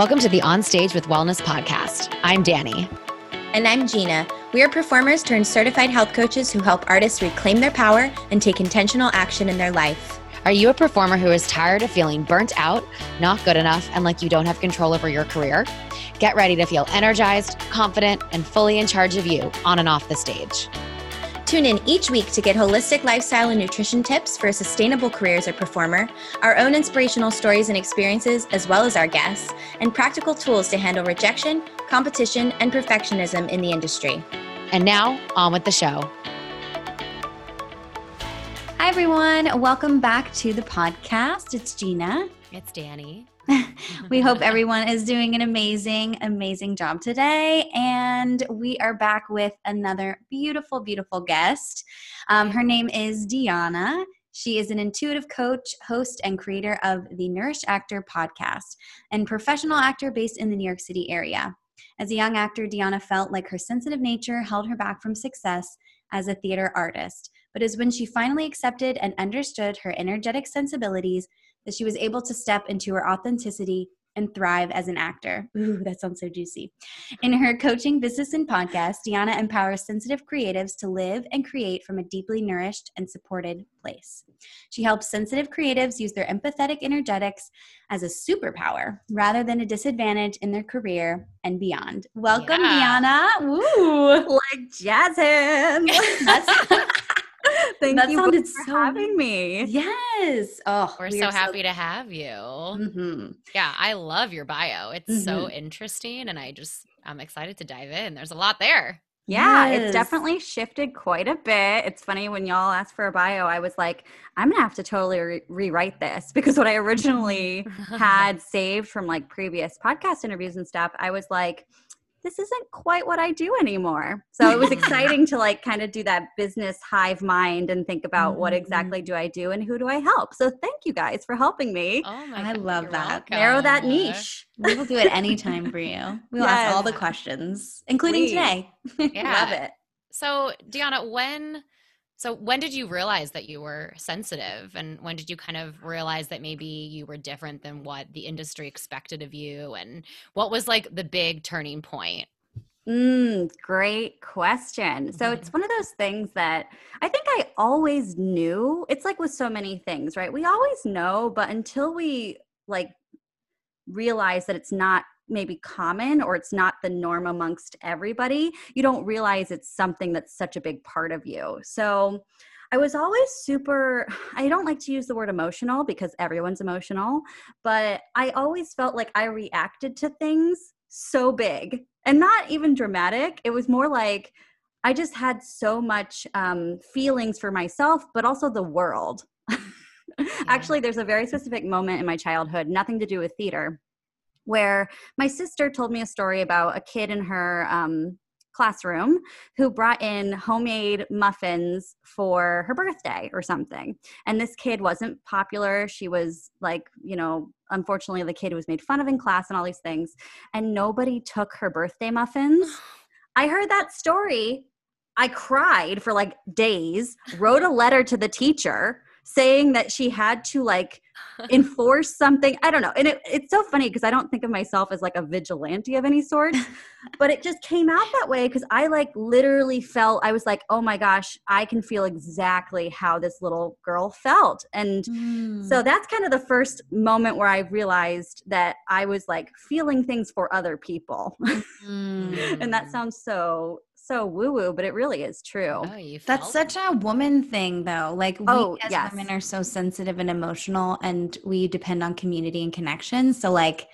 Welcome to the On Stage with Wellness podcast. I'm Dani. And I'm Jeanna. We are performers turned certified health coaches who help artists reclaim their power and take intentional action in their life. Are you a performer who is tired of feeling burnt out, not good enough, and like you don't have control over your career? Get ready to feel energized, confident, and fully in charge of you on and off the stage. Tune in each week to get holistic lifestyle and nutrition tips for a sustainable career as a performer, our own inspirational stories and experiences, as well as our guests, and practical tools to handle rejection, competition, and perfectionism in the industry. And now, on with the show. Hi, everyone. Welcome back to the podcast. It's Jeanna. It's Dani. we hope everyone is doing an amazing, amazing job today. And we are back with another beautiful, beautiful guest. Um, her name is Dionna. She is an intuitive coach, host, and creator of the Nourished Actor podcast, and professional actor based in the New York City area. As a young actor, Dionna felt like her sensitive nature held her back from success as a theater artist. But is when she finally accepted and understood her energetic sensibilities that she was able to step into her authenticity and thrive as an actor. Ooh, that sounds so juicy. In her coaching, business, and podcast, Dionna empowers sensitive creatives to live and create from a deeply nourished and supported place. She helps sensitive creatives use their empathetic energetics as a superpower rather than a disadvantage in their career and beyond. Welcome, yeah. Dionna. Woo! Like jazz hands. Thank that you sounded for so having me. Yes. Oh, we're we so happy so- to have you. Mm-hmm. Yeah, I love your bio. It's mm-hmm. so interesting, and I just I'm excited to dive in. There's a lot there. Yeah, yes. it's definitely shifted quite a bit. It's funny when y'all asked for a bio, I was like, I'm gonna have to totally re- rewrite this because what I originally had saved from like previous podcast interviews and stuff, I was like, this isn't quite what I do anymore. So it was exciting to like kind of do that business hive mind and think about mm-hmm. what exactly do I do and who do I help. So thank you guys for helping me. Oh my I God, love that. Welcome. Narrow that niche. We will do it anytime for you. We'll yes. ask all the questions, including Please. today. Yeah. love it. So Dionna, when so when did you realize that you were sensitive and when did you kind of realize that maybe you were different than what the industry expected of you and what was like the big turning point? Mm, great question. So it's mm-hmm. one of those things that I think I always knew. It's like with so many things, right? We always know, but until we like realize that it's not maybe common or it's not the norm amongst everybody, you don't realize it's something that's such a big part of you. So I was always super, I don't like to use the word emotional because everyone's emotional, but I always felt like I reacted to things so big and not even dramatic. It was more like I just had so much um, feelings for myself, but also the world. yeah. Actually, there's a very specific moment in my childhood, nothing to do with theater where my sister told me a story about a kid in her um, classroom who brought in homemade muffins for her birthday or something. And this kid wasn't popular. She was like, you know, unfortunately, the kid was made fun of in class and all these things. And nobody took her birthday muffins. I heard that story. I cried for like days, wrote a letter to the teacher saying that she had to like enforce something. I don't know. And it, it's so funny because I don't think of myself as like a vigilante of any sort, but it just came out that way because I like literally felt, I was like, oh my gosh, I can feel exactly how this little girl felt. And mm. so that's kind of the first moment where I realized that I was like feeling things for other people. mm. and that sounds so so woo woo, but it really is true. Oh, That's such a woman thing, though. Like, we oh, as yes. women are so sensitive and emotional, and we depend on community and connection. So, like,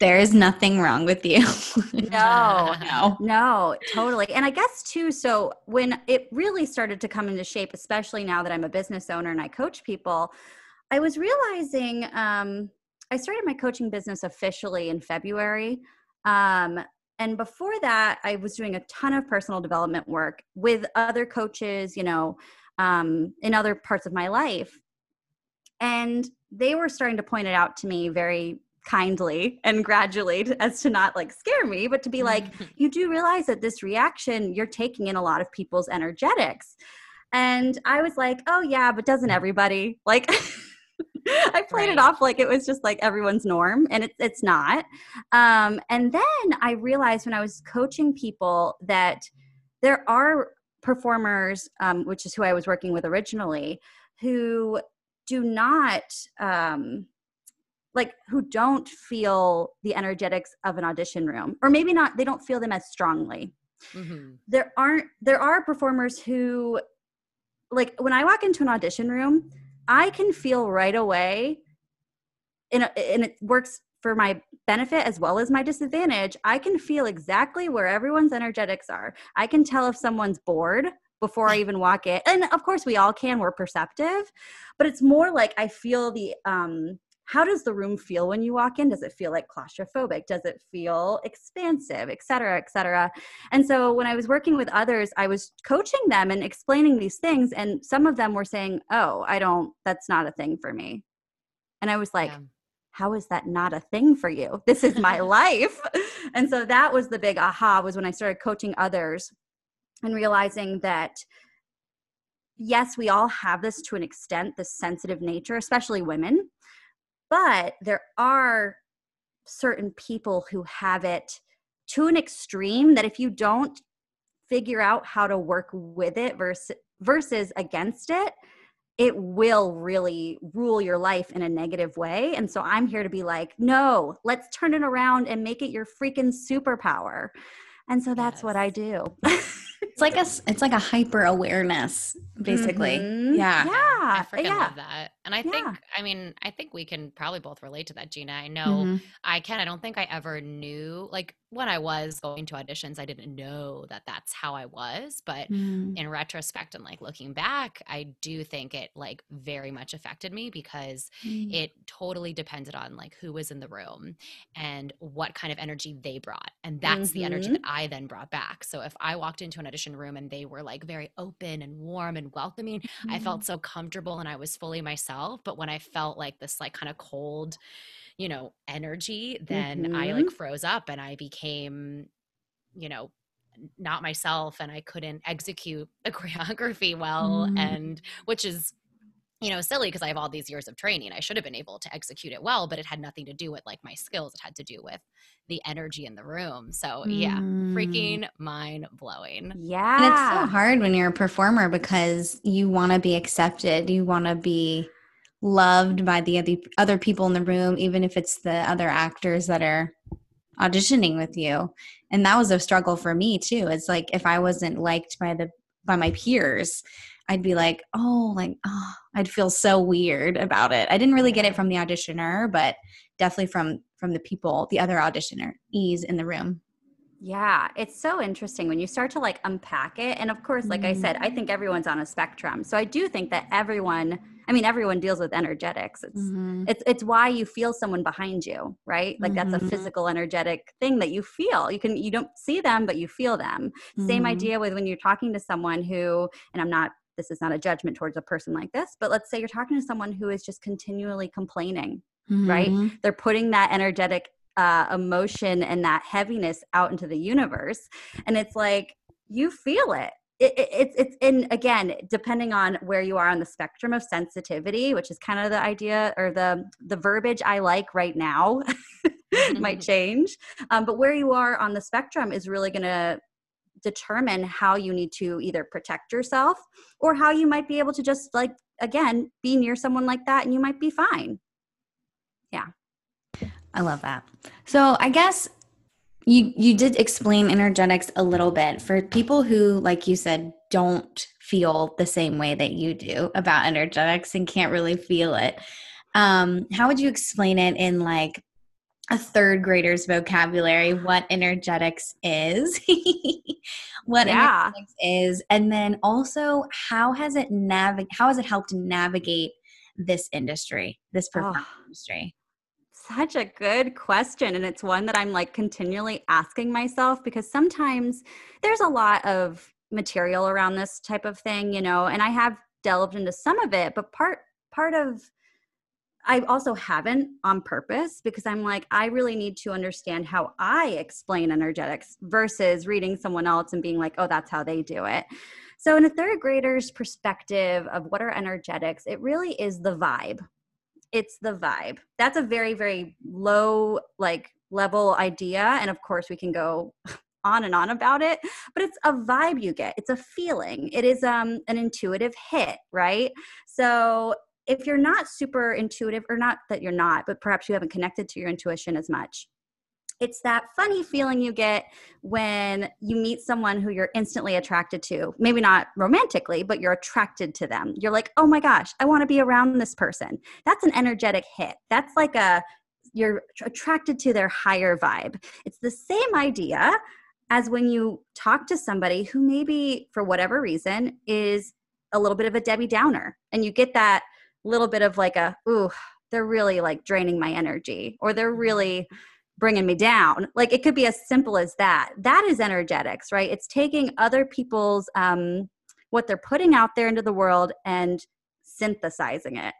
there is nothing wrong with you. no, no, no, totally. And I guess too, so when it really started to come into shape, especially now that I'm a business owner and I coach people, I was realizing um, I started my coaching business officially in February. Um, and before that i was doing a ton of personal development work with other coaches you know um, in other parts of my life. And they were starting to point it out to me very kindly and gradually as to not like scare me but to be like you do realize that this reaction you're taking in a lot of people's energetics. And i was like oh yeah but doesn't everybody? Like I played Right. it off like it was just like everyone's norm, and it's it's not. Um, and then I realized when I was coaching people that there are performers, um, which is who I was working with originally, who do not um, like who don't feel the energetics of an audition room, or maybe not. They don't feel them as strongly Mhm. there aren't there are performers who like when i walk into an audition room i can feel right away and, and it works for my benefit as well as my disadvantage. I can feel exactly where everyone's energetics are. I can tell if someone's bored before i even walk in. And of course we all can we're perceptive but it's more like i feel the um how does the room feel when you walk in does it feel like claustrophobic does it feel expansive et cetera et cetera and so when I was working with others, I was coaching them and explaining these things. And some of them were saying, Oh, I don't, that's not a thing for me. And I was like, Yeah. How is that not a thing for you? This is my life. And so that was the big aha was when I started coaching others and realizing that yes, we all have this to an extent, this sensitive nature, especially women, but there are certain people who have it to an extreme that if you don't figure out how to work with it versus versus against it it will really rule your life in a negative way and so i'm here to be like no let's turn it around and make it your freaking superpower and so that's what i do It's like a s- it's like a hyper awareness, basically. Mhm. Yeah. yeah I freaking yeah love that. And I think, I mean, I think we can probably both relate to that, Jeanna. I know Mhm. I can. I don't think I ever knew, like when I was going to auditions, I didn't know that that's how I was. But Mm. in retrospect and like looking back, I do think it like very much affected me because Mm. it totally depended on like who was in the room and what kind of energy they brought and that's the energy Mhm. that i then brought back so if i walked into an audition room and they were like very open and warm and welcoming i felt so comfortable and i was fully myself but when i felt like this like kind of cold you know energy then i like froze up and i became you know not myself and i couldn't execute the choreography well Mm. and which is you know silly because i have all these years of training i should have been able to execute it well but it had nothing to do with like my skills it had to do with the energy in the room so yeah Mm. freaking mind blowing yeah And it's so hard when you're a performer because you want to be accepted. You want to be loved by the other people in the room, even if it's the other actors that are auditioning with you. And that was a struggle for me too. It's like if I wasn't liked by the by my peers, I'd be like, oh, like, oh, I'd feel so weird about it. I didn't really get it from the auditioner, but definitely from from the people, the other auditioner ease in the room. Yeah, it's so interesting when you start to like unpack it. And of course, like I said. I mm-hmm. think everyone's on a spectrum. So I do think that everyone, I mean, everyone deals with energetics. It's Mhm. it's it's why you feel someone behind you, right? Like that's a Mhm. physical energetic thing that you feel. You can you don't see them, but you feel them. Same Mhm. idea with when you're talking to someone who, and I'm not this is not a judgment towards a person like this, but let's say you're talking to someone who is just continually complaining right? Mhm. they're putting that energetic uh, emotion and that heaviness out into the universe and it's like you feel it it, it, it's it's in again depending on where you are on the spectrum of sensitivity which is kind of the idea or the the verbiage i like right now might change um, but where you are on the spectrum is really going to determine how you need to either protect yourself or how you might be able to just like again be near someone like that and you might be fine Yeah. I love that. So I guess you you did explain energetics a little bit for people who, like you said, don't feel the same way that you do about energetics and can't really feel it. Um, how would you explain it in like a third grader's vocabulary? What energetics is? what Yeah. energetics is, and then also how has it navigate? How has it helped navigate this industry, this performance Oh. industry? Such a good question. And it's one that I'm like continually asking myself because sometimes there's a lot of material around this type of thing, you know, and I have delved into some of it, but part part of I also haven't on purpose because I'm like, I really need to understand how I explain energetics versus reading someone else and being like, oh, that's how they do it. So, in a third grader's perspective of what are energetics, it really is the vibe it's the vibe. That's a very, very low, like, level idea. And of course, we can go on and on about it but it's a vibe you get it's a feeling it is um an intuitive hit right so if you're not super intuitive or not that you're not but perhaps you haven't connected to your intuition as much it's that funny feeling you get when you meet someone who you're instantly attracted to. Maybe not romantically, but you're attracted to them. You're like, oh my gosh, I want to be around this person. That's an energetic hit. That's like a, you're attracted to their higher vibe. It's the same idea as when you talk to somebody who maybe, for whatever reason, is a little bit of a Debbie Downer. And you get that little bit of like a, ooh, they're really like draining my energy, or they're really bringing me down. Like it could be as simple as that. That is energetics, right? It's taking other people's um, what they're putting out there into the world and synthesizing it.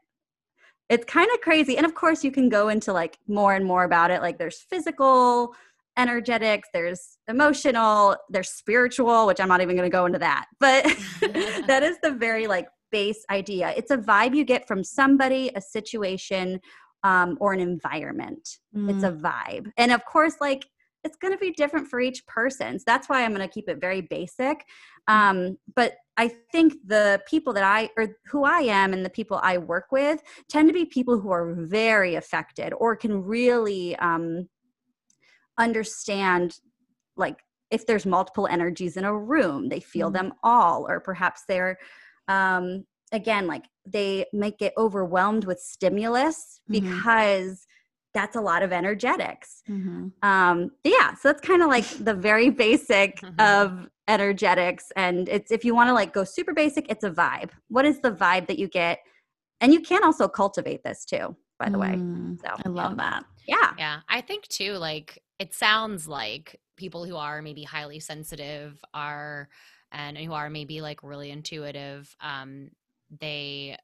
It's kind of crazy. And of course, you can go into like more and more about it. Like there's physical energetics, there's emotional, there's spiritual, which I'm not even going to go into that. But that is the very like base idea. It's a vibe you get from somebody, a situation, um, or an environment. Mm. It's a mm. vibe. And of course, like it's going to be different for each person. So that's why I'm going to keep it very basic. Mm. Um, but I think the people that I, or who I am and the people I work with tend to be people who are very affected or can really um, understand, like, if there's multiple energies in a room, they feel mm. them all, or perhaps they're, um, again, like they might get overwhelmed with stimulus mm-hmm. because that's a lot of energetics. Mm-hmm. Um, yeah, so that's kind of like the very basic mm-hmm. of energetics. And it's if you want to like go super basic, it's a vibe. What is the vibe that you get? And you can also cultivate this too, by the mm, way. So I love that. Yeah. Yeah. I think too, like it sounds like people who are maybe highly sensitive are and who are maybe like really intuitive um they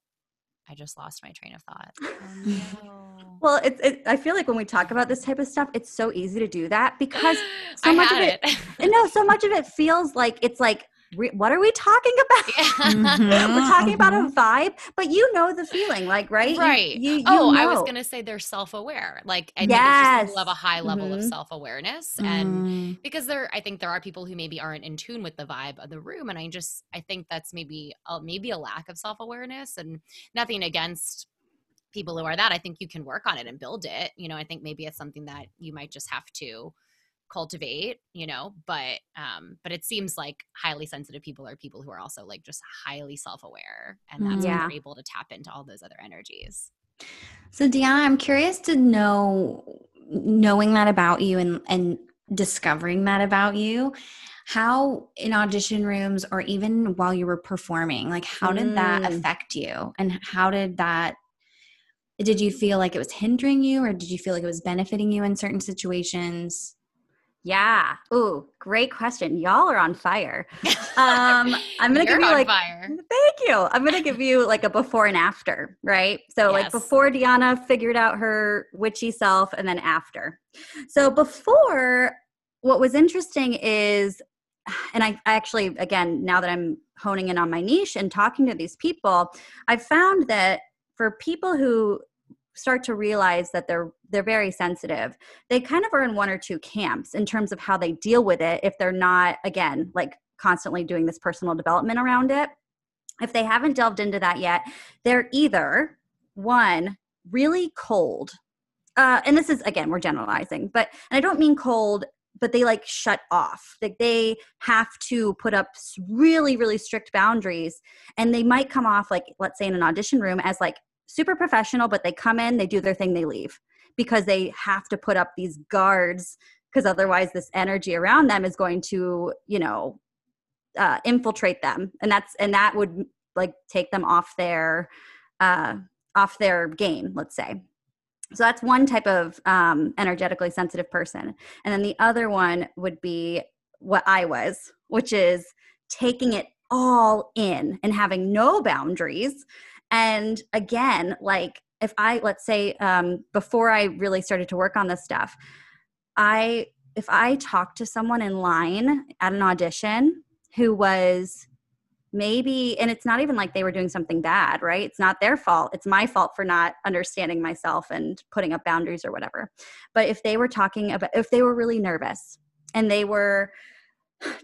I just lost my train of thought. Oh, um, no. well, it's. It, I feel like when we talk about this type of stuff, it's so easy to do that because so I much of it. it no, so much of it feels like it's like what are we talking about? Yeah. Mm-hmm. We're talking about a mm-hmm. vibe, but you know the feeling, like right? Right. You, you, you oh, know. I was gonna say they're self-aware. Like, I yes. people have a high level mm-hmm. of self-awareness, mm. and because there, I think there are people who maybe aren't in tune with the vibe of the room, and I just, I think that's maybe, a, maybe a lack of self-awareness, and nothing against people who are that. I think you can work on it and build it. You know, I think maybe it's something that you might just have to cultivate you know but um but it seems like highly sensitive people are people who are also like just highly self-aware and that's yeah. when they're able to tap into all those other energies so dionna i'm curious to know knowing that about you and and discovering that about you how in audition rooms or even while you were performing like how did mm. that affect you and how did that did you feel like it was hindering you or did you feel like it was benefiting you in certain situations yeah. Ooh, great question. Y'all are on fire. Um, I'm gonna give you like fire. Thank you. I'm gonna give you like a before and after, right? So yes. like before Dionna figured out her witchy self, and then after. So before, what was interesting is, and I, I actually again now that I'm honing in on my niche and talking to these people, I found that for people who start to realize that they're they're very sensitive. They kind of are in one or two camps in terms of how they deal with it if they're not again like constantly doing this personal development around it. If they haven't delved into that yet they're either one really cold uh, and this is again we're generalizing but and i don't mean cold but they like shut off. Like they have to put up really really strict boundaries and they might come off like let's say in an audition room as like super professional, but they come in, they do their thing, they leave because they have to put up these guards because otherwise this energy around them is going to, you know, uh, infiltrate them, and that's and that would like take them off their uh, off their game, let's say. So that's one type of um, energetically sensitive person, and then the other one would be what I was, which is taking it all in and having no boundaries. And again, like if I, let's say, um, before I really started to work on this stuff, I, if I talked to someone in line at an audition who was maybe and it's not even like they were doing something bad right? It's not their fault. It's my fault for not understanding myself and putting up boundaries or whatever. But if they were talking about if they were really nervous and they were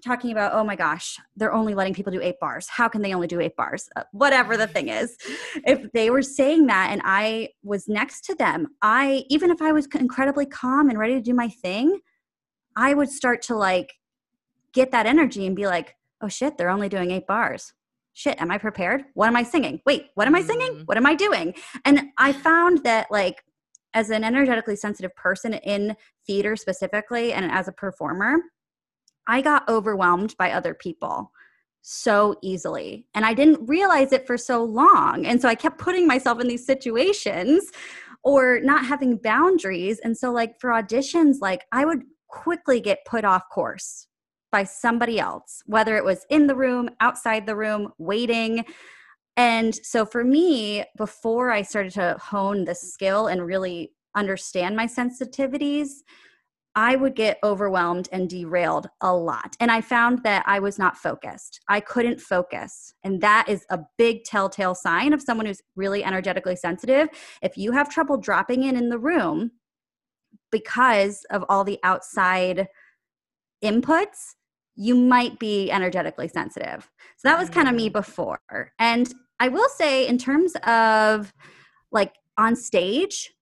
talking about oh my gosh they're only letting people do eight bars. How can they only do eight bars? Uh, whatever the thing is. If they were saying that and i was next to them i even if i was incredibly calm and ready to do my thing i would start to like get that energy and be like oh shit they're only doing eight bars. Shit am i prepared? What am i singing? Wait what am i singing? Mm. what am i doing? And i found that like as an energetically sensitive person in theater specifically and as a performer I got overwhelmed by other people so easily. And I didn't realize it for so long. And so I kept putting myself in these situations or not having boundaries. And so, like, for auditions, like, I would quickly get put off course by somebody else, whether it was in the room, outside the room, waiting. And so, for me, before I started to hone the skill and really understand my sensitivities, I would get overwhelmed and derailed a lot. And I found that I was not focused. I couldn't focus. And that is a big telltale sign of someone who's really energetically sensitive. If you have trouble dropping in in the room because of all the outside inputs, you might be energetically sensitive. So that was kind of me mm. before. And I will say, in terms of like on stage,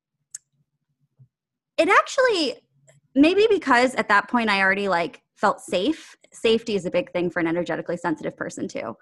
it actually maybe because at that point I already like felt safe. Safety is a big thing for an energetically sensitive person too.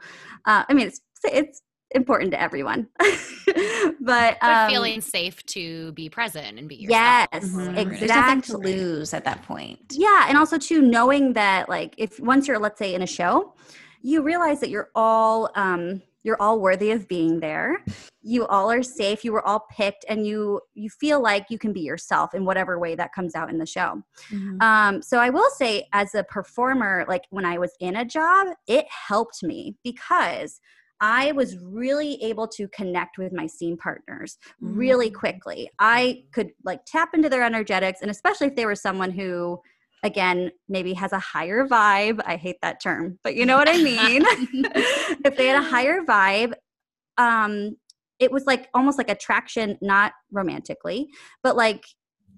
Uh, I mean, it's it's important to everyone, but, But um, feeling safe to be present and be yourself. yes, or Mhm. whatever it is. There's nothing to exactly. lose at that point. Yeah, and also too knowing that like if once you're let's say in a show, you realize that you're all um you're all worthy of being there. You all are safe. You were all picked and you you feel like you can be yourself in whatever way that comes out in the show. Mhm. Um so I will say as a performer like when I was in a job, it helped me because I was really able to connect with my scene partners really Mm. quickly. I could like tap into their energetics, and especially if they were someone who, again, maybe has a higher vibe. I hate that term, but you know what I mean. if they had a higher vibe, um, it was like almost like attraction, not romantically, but like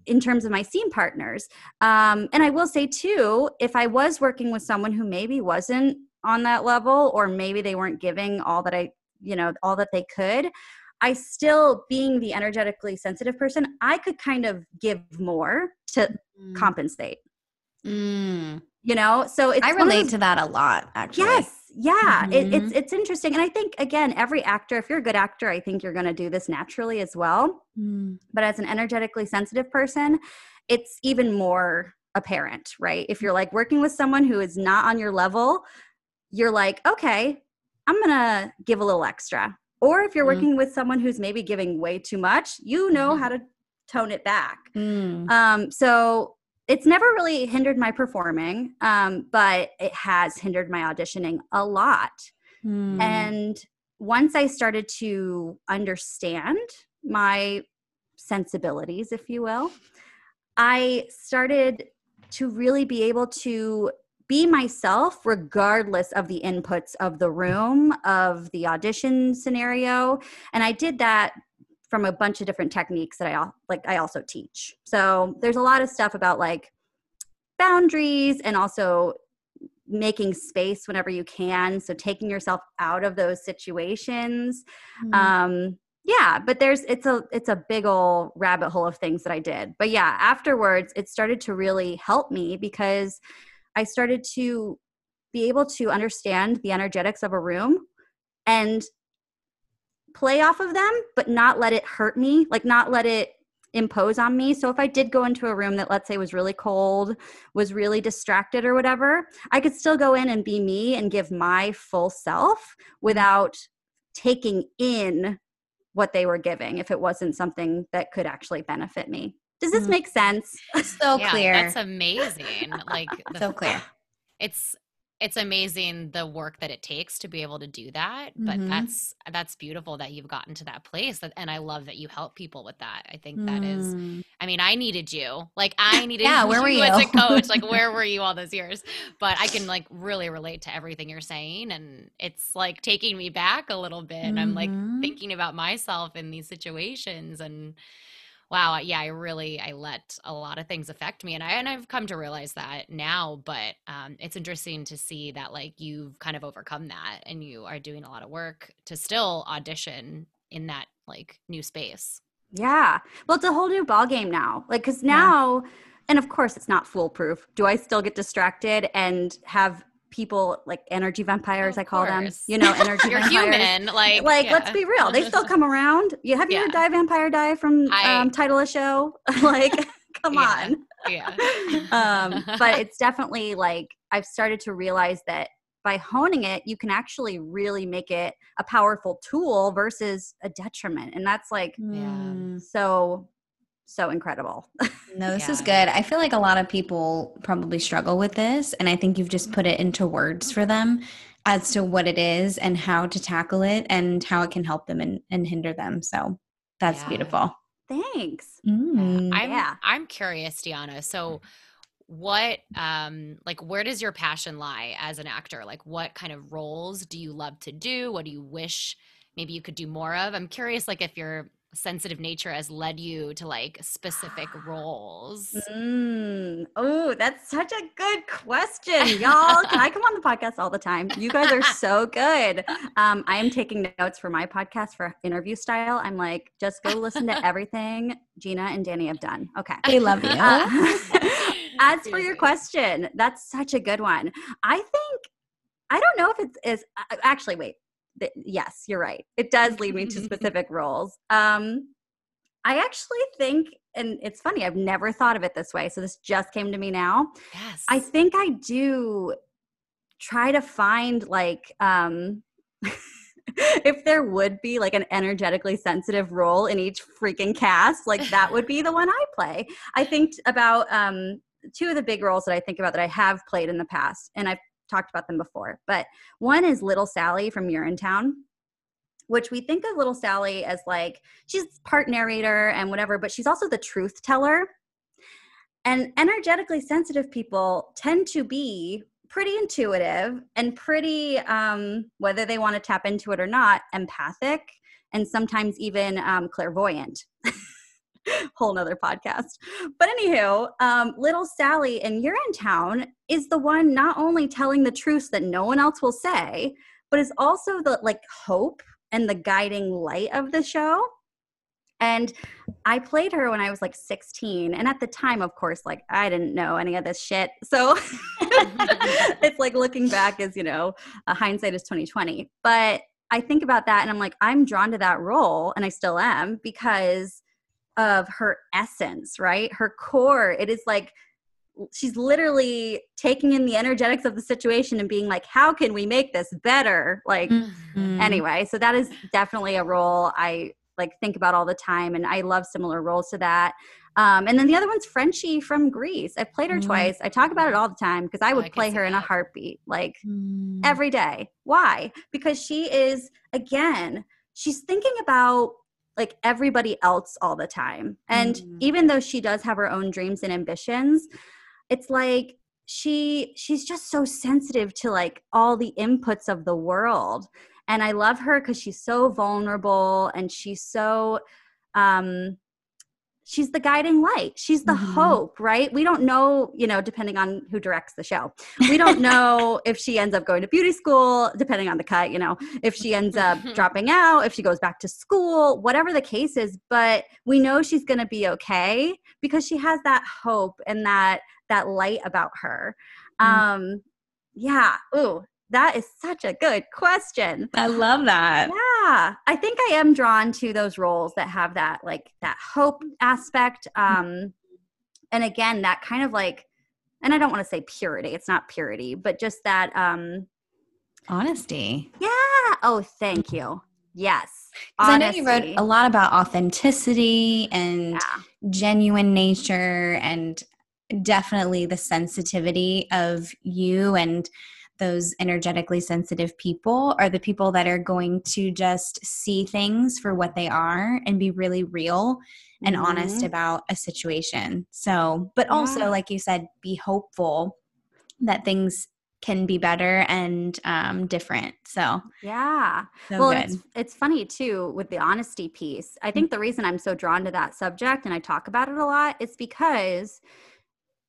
in terms of my scene partners. Um, and I will say too, if I was working with someone who maybe wasn't on that level, or maybe they weren't giving all that I, you know, all that they could, I still, being the energetically sensitive person, I could kind of give more to Mm. compensate. Mm. You know, so it's I relate those- to that a lot, actually. Yes, yeah, it, it's Mhm. it's interesting, and I think again, every actor, if you're a good actor, I think you're going to do this naturally as well. Mm. But as an energetically sensitive person, it's even more apparent, right? If you're like working with someone who is not on your level, you're like, okay, I'm gonna give a little extra. Or if you're Mm. working with someone who's maybe giving way too much, you know how to tone it back. Mm. Um, so it's never really hindered my performing, um, but it has hindered my auditioning a lot. Mm. And once I started to understand my sensibilities, if you will, I started to really be able to be myself regardless of the inputs of the room, of the audition scenario. And I did that from a bunch of different techniques that I like I also teach. So there's a lot of stuff about like boundaries and also making space whenever you can so taking yourself out of those situations Mm. um yeah but there's it's a it's a big old rabbit hole of things that i did but yeah afterwards it started to really help me because i started to be able to understand the energetics of a room and play off of them but not let it hurt me like not let it impose on me so if i did go into a room that let's say was really cold was really distracted or whatever i could still go in and be me and give my full self without taking in what they were giving if it wasn't something that could actually benefit me. Does this Mm. make sense? so yeah, clear. That's amazing. Like the, so clear. it's it's amazing the work that it takes to be able to do that but Mhm. that's that's beautiful that you've gotten to that place that, and i love that you help people with that i think that is Mm. i mean i needed you like i needed Yeah, where were you as a coach like where were you all those years but i can like really relate to everything you're saying and it's like taking me back a little bit and i'm like Mhm. thinking about myself in these situations and wow yeah i really i let a lot of things affect me and i and i've come to realize that now but um, it's interesting to see that like you've kind of overcome that and you are doing a lot of work to still audition in that like new space Yeah. Well, it's a whole new ball game now. Like, because Yeah. now, and of course, it's not foolproof. Do I still get distracted and have people like energy vampires? Of I call them. You know, energy you're vampires. human like Like, let's be real. They still come around. You have you heard die vampire Die" from I- um, title of show? like, come Yeah. on. yeah um, but it's definitely like I've started to realize that by honing it, you can actually really make it a powerful tool versus a detriment, and that's like Mm. so so incredible. No, this is good. I feel like a lot of people probably struggle with this, and I think you've just put it into words for them as to what it is and how to tackle it and how it can help them and, and hinder them. So that's Yeah. beautiful. Thanks. Mm. I'm Yeah. I'm curious, Dionna. So what um like where does your passion lie as an actor? Like what kind of roles do you love to do? What do you wish maybe you could do more of? I'm curious like if your sensitive nature has led you to like specific roles. Mm. Oh, that's such a good question, y'all. Can I come on the podcast all the time? You guys are so good. Um, I am taking notes for my podcast for interview style. I'm like, just go listen to everything Jeanna and Dani have done. Okay. We love you. Uh, as for your question, that's such a good one. I think I don't know if it's is uh, actually wait. Th- yes, you're right. It does lead me to specific roles. Um, I actually think, and it's funny, I've never thought of it this way. So this just came to me now. Yes. I think I do try to find like um if there would be like an energetically sensitive role in each freaking cast, like that would be the one I play. I think about um two of the big roles that I think about that I have played in the past, and I've talked about them before. But one is Little Sally from Urinetown, which we think of Little Sally as like she's part narrator and whatever, but she's also the truth teller. And energetically sensitive people tend to be pretty intuitive and pretty, um, whether they want to tap into it or not, empathic and sometimes even um, clairvoyant. Whole nother podcast. But anywho, um, little Sally in town, is the one not only telling the truths that no one else will say, but is also the like hope and the guiding light of the show. And I played her when I was like 16. And at the time, of course, like I didn't know any of this shit. So it's like looking back as, you know, hindsight is 2020. But I think about that and I'm like, I'm drawn to that role and I still am because of her essence, right? Her core. It is like she's literally taking in the energetics of the situation and being like, how can we make this better? Like, Mhm. anyway so that is definitely a role i like think about all the time and i love similar roles to that um, and then the other one's frenchie from Grease i've played her Mm. twice i talk about it all the time because i Oh, would I play her in a heartbeat like Mm. every day why because she is again she's thinking about like everybody else all the time and Mm. even though she does have her own dreams and ambitions it's like she she's just so sensitive to like all the inputs of the world and i love her because she's so vulnerable and she's so um she's the guiding light. She's the Mhm. hope right? We don't know you know depending on who directs the show. We don't know if she ends up going to beauty school depending on the cut you know if she ends up dropping out if she goes back to school whatever the case is. But we know she's going to be okay because she has that hope and that that light about her. Mm. um yeah. Ooh that is such a good question. I love that. Yeah i think i am drawn to those roles that have that like that hope aspect um and again that kind of like and i don't want to say purity it's not purity but just that um Honesty. yeah oh thank you yes I know you wrote a lot about authenticity and yeah. genuine nature and definitely the sensitivity of you and those energetically sensitive people are the people that are going to just see things for what they are and be really real and mm-hmm. honest about a situation. So, but also, like you said, be hopeful that things can be better and um, different. So yeah, so well, it's, it's funny too with the honesty piece. I think the reason I'm so drawn to that subject and I talk about it a lot is because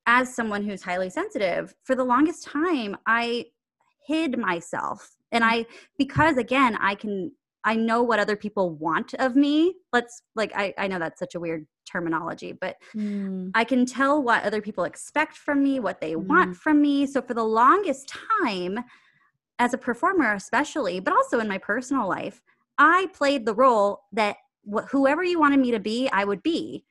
as someone who's highly sensitive, for the longest time I hid myself, and I because again I can I know what other people want of me. Let's like I I know that's such a weird terminology, but mm. I can tell what other people expect from me, what they mm. want from me. So for the longest time, as a performer, especially, but also in my personal life, I played the role that wh- whoever you wanted me to be, I would be.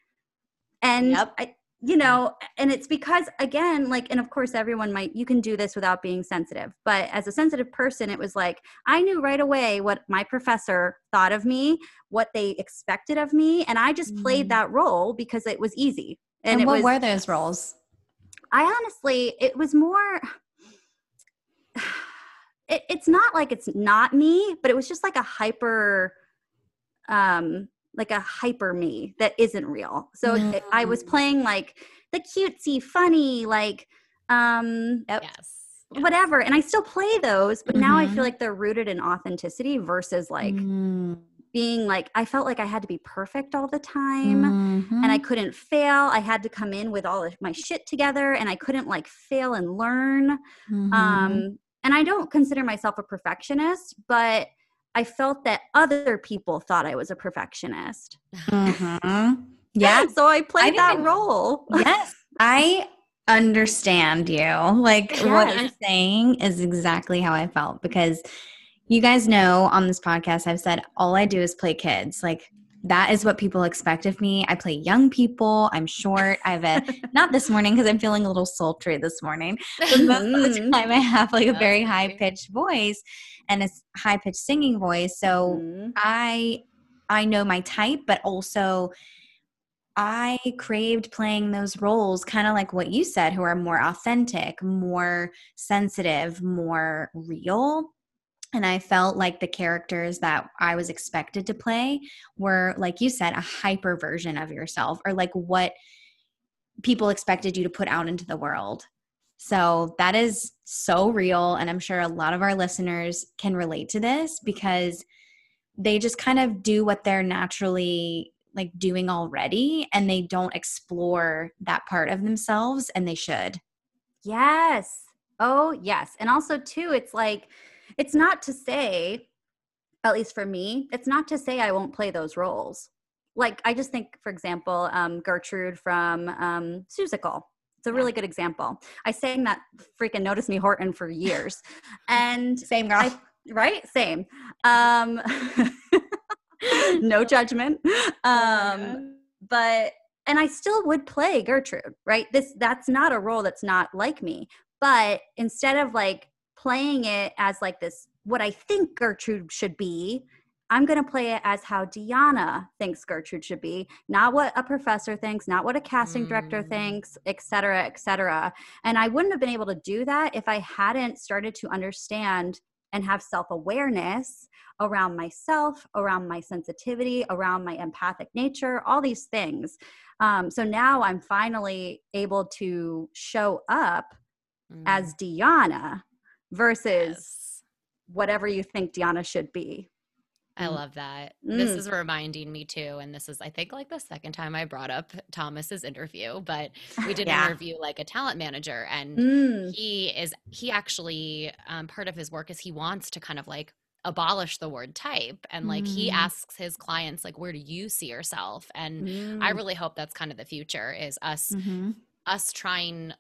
And yep. I, you know and it's because again like and of course everyone might you can do this without being sensitive but as a sensitive person it was like i knew right away what my professor thought of me what they expected of me and i just played mm. that role because it was easy and, and what was, were those roles i honestly it was more it, it's not like it's not me but it was just like a hyper um like a hyper me that isn't real. So mm. I was mm. playing like the cutesy, funny, like um yep. yes. whatever. And I still play those, but mm-hmm. now I feel mm-hmm. like they're rooted in authenticity versus like mm. being like I felt like I had to be perfect all the time mm-hmm. and I couldn't fail. I had to come in with all of my shit together and I couldn't like fail and learn. Mm-hmm. Um and I don't consider myself a perfectionist, but I felt that other people thought I was a perfectionist. Mm-hmm. Yeah. so I played I that role. Yes. I understand you. Like yes. what you're saying is exactly how I felt because you guys know on this podcast, I've said all I do is play kids. Like that is what people expect of me. I play young people. I'm short. I have a not this morning because I'm feeling a little sultry this morning. But most of the mm-hmm. time I have like a very high pitched voice and a high pitched singing voice. So mm-hmm. I I know my type, but also I craved playing those roles, kind of like what you said, who are more authentic, more sensitive, more real. And I felt like the characters that I was expected to play were, like you said, a hyper version of yourself, or like what people expected you to put out into the world. So that is so real. And I'm sure a lot of our listeners can relate to this because they just kind of do what they're naturally like doing already and they don't explore that part of themselves and they should. Yes. Oh, yes. And also, too, it's like, it's not to say, at least for me, it's not to say I won't play those roles. Like, I just think, for example, um, Gertrude from um, Seussical it's a really good example. I sang that freaking Notice Me Horton for years. And same girl. I, right? Same. Um, no judgment. Oh um, but and I still would play Gertrude, right? This that's not a role that's not like me. But instead of like playing it as like this what I think Gertrude should be, I'm going to play it as how Dionna thinks Gertrude should be, not what a professor thinks, not what a casting mm. director thinks, et cetera, et cetera. And I wouldn't have been able to do that if I hadn't started to understand and have self awareness around myself, around my sensitivity, around my empathic nature, all these things. Um, so now I'm finally able to show up mm. as Dionna versus yes. whatever you think Dionna should be. I mm. love that. Mm. This is reminding me too, and this is I think like the second time I brought up Thomas's interview, but we did yeah. interview like a talent manager, and mm. he is he actually um, part of his work is he wants to kind of like abolish the word type and like mm. he asks his clients like where do you see yourself and i mm. really hope that's kind of the future is us mm-hmm. us trying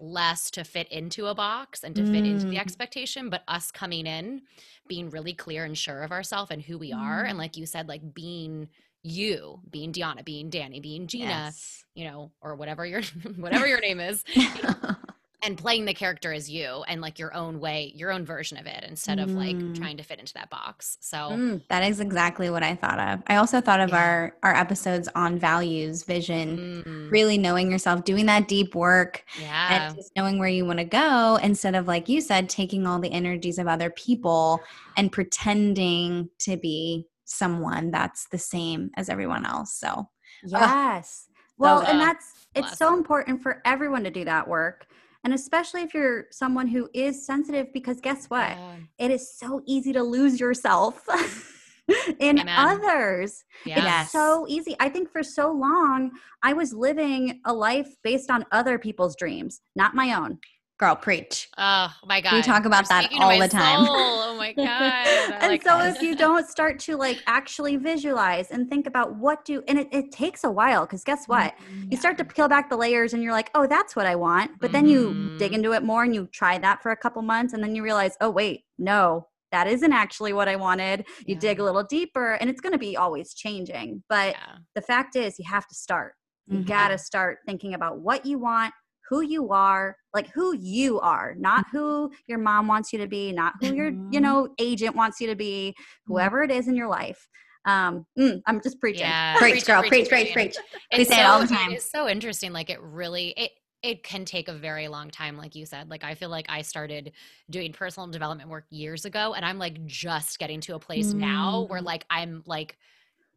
less to fit into a box and to fit into the expectation but us coming in being really clear and sure of ourselves and who we are and mm. like you said like being you being Dionna being Dani being Jeanna yes. you know or whatever your whatever your name is and playing the character as you and like your own way, your own version of it instead of like Mm. trying to fit into that box. So Mm, That is exactly what I thought of. I also thought of Yeah. our our episodes on values, vision, mm, really knowing yourself, doing that deep work, yeah. and just knowing where you want to go instead of like you said, taking all the energies of other people and pretending to be someone that's the same as everyone else. So yes. Well, and that's it's so important for everyone to do that work. And especially if you're someone who is sensitive, because guess what? Yeah. It is so easy to lose yourself in Amen. others. Yes. It's so easy. I think for so long, I was living a life based on other people's dreams, not my own. Girl, preach. Oh my god. We talk about You're that all the time. soul. Oh my god. And like so that. if you don't start to like actually visualize and think about what do and it, it takes a while because guess what you start to peel back the layers and you're like oh that's what i want but then you dig Mhm. into it more and you try that for a couple months and then you realize oh wait no that isn't actually what i wanted you Yeah. dig a little deeper and it's going to be always changing but Yeah. the fact is you have to start you Mhm. got to start thinking about what you want who you are like who you are not who your mom wants you to be not who your you Mhm. know agent wants you to be whoever it is in your life um mm, i'm just preaching Yeah. Preach, girl, preach, preach, preach, preach. We It's say it all the time. It's so interesting. Like it really it it can take a very long time, like you said. Like I feel like I started doing personal development work years ago, and I'm like just getting to a place now where Mm. like I'm like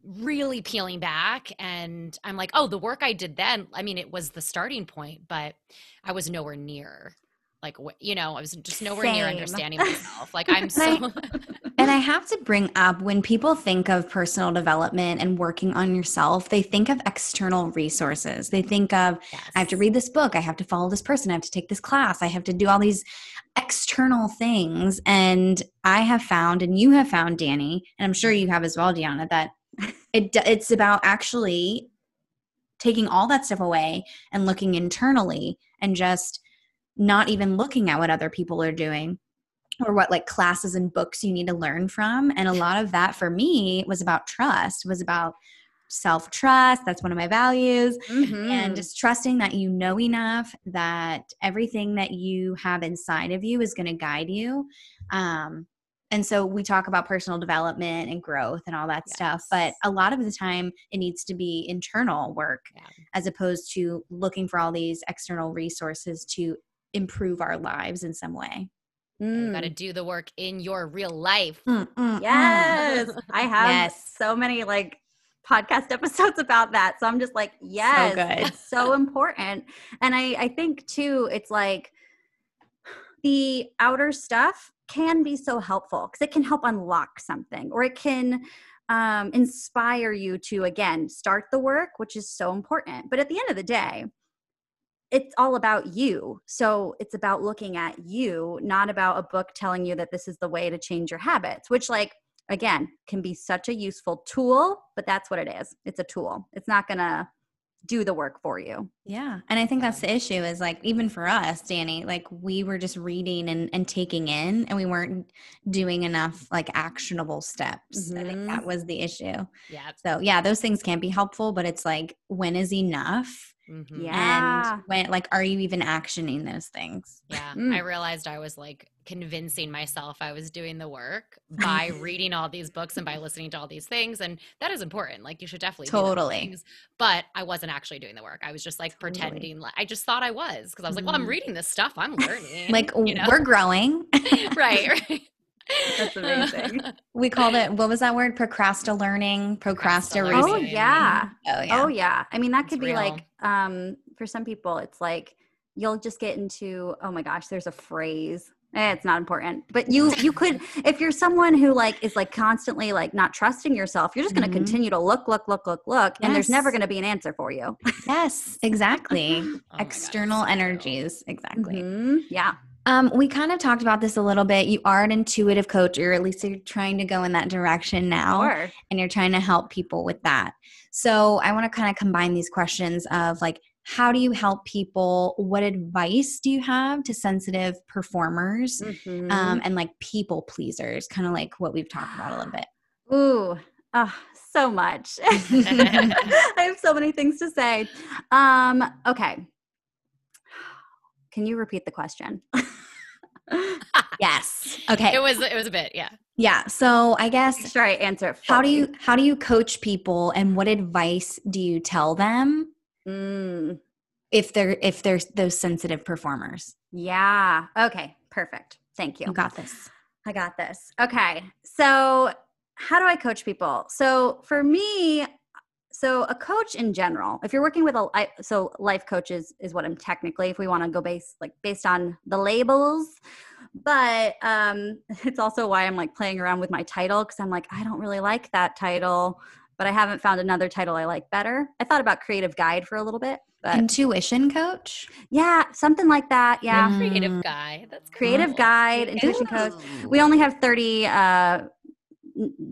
really peeling back and I'm like, oh, the work I did then, I mean, it was the starting point, but I was nowhere near like you know, I was just nowhere near understanding myself. Like I'm so And I have to bring up when people think of personal development and working on yourself, they think of external resources. They think of, I have to read this book, I have to follow this person, I have to take this class, I have to do all these external things. And I have found, and you have found, Dani, and I'm sure mm-hmm. you have as well, Deanna, that it, it's about actually taking all that stuff away and looking internally and just not even looking at what other people are doing or what like classes and books you need to learn from. And a lot of that for me was about trust was about self trust that's one of my values. Mhm. and just trusting that you know enough that everything that you have inside of you is going to guide you. Um and so we talk about personal development and growth and all that stuff but a lot of the time it needs to be internal work Yeah. as opposed to looking for all these external resources to improve our lives in some way you got to Mm. do the work in your real life. Mm, mm, mm. yes i have Yes. so many like podcast episodes about that so i'm just like yes good. it's so important and i i think too it's like the outer stuff can be so helpful because it can help unlock something or it can um, inspire you to again start the work which is so important. But at the end of the day it's all about you. So it's about looking at you not about a book telling you that this is the way to change your habits which like again can be such a useful tool but that's what it is. It's a tool. It's not gonna do the work for you Yeah. And I think that's the issue is like, even for us, Dani, like we were just reading and, and taking in and we weren't doing enough like actionable steps. I think that was the issue. Yeah. So, yeah, those things can be helpful, but it's like, when is enough? Mhm. Yeah. And when, like, are you even actioning those things? Yeah, Mm. I realized I was like convincing myself I was doing the work by reading all these books and by listening to all these things, and that is important. Like you should definitely do those Totally. things. But I wasn't actually doing the work. I was just like Totally. pretending. Like I just thought I was because I was like, well, I'm Mhm. reading this stuff. I'm learning. Like, you know? we're growing. right, right. That's amazing. we called it, what was that word? Procrasta learning, procrastinating. oh yeah Oh, yeah. Oh yeah. I mean that could be real. like um for some people it's like you'll just get into oh my gosh, there's a phrase. Eh, it's not important. But you you could if you're someone who like is like constantly like not trusting yourself, you're just going to Mhm. continue to look look look look look and there's never going to be an answer for you. Yes, exactly. Oh God, External true. energies. Exactly. Mhm. Yeah. Um, we kind of talked about this a little bit. You are an intuitive coach, or at least you're trying to go in that direction now, Sure. and you're trying to help people with that. So I want to kind of combine these questions of like, how do you help people? What advice do you have to sensitive performers Mhm. um, and like people pleasers? Kind of like what we've talked about a little bit. Ooh, ah, so much. I have so many things to say. Um, okay. can you repeat the question? yes. Okay. It was it was a bit, yeah. Yeah. So I Make guess sure I answer it. how do you how do you coach people and what advice do you tell them Mm, if they're if they're those sensitive performers? yeah. Okay. Perfect. Thank you. You got this. I got this. Okay. So, how do I coach people? So, for me, so a coach in general, if you're working with a I, so life coaches is what I'm technically if we want to go based like based on the labels, but um it's also why I'm like playing around with my title cuz I'm like I don't really like that title, but I haven't found another title I like better. I thought about creative guide for a little bit, but Intuition coach. yeah, something like that. Yeah. Creative guy. That's Creative cool. guide, intuition coach. We only have 30 uh n-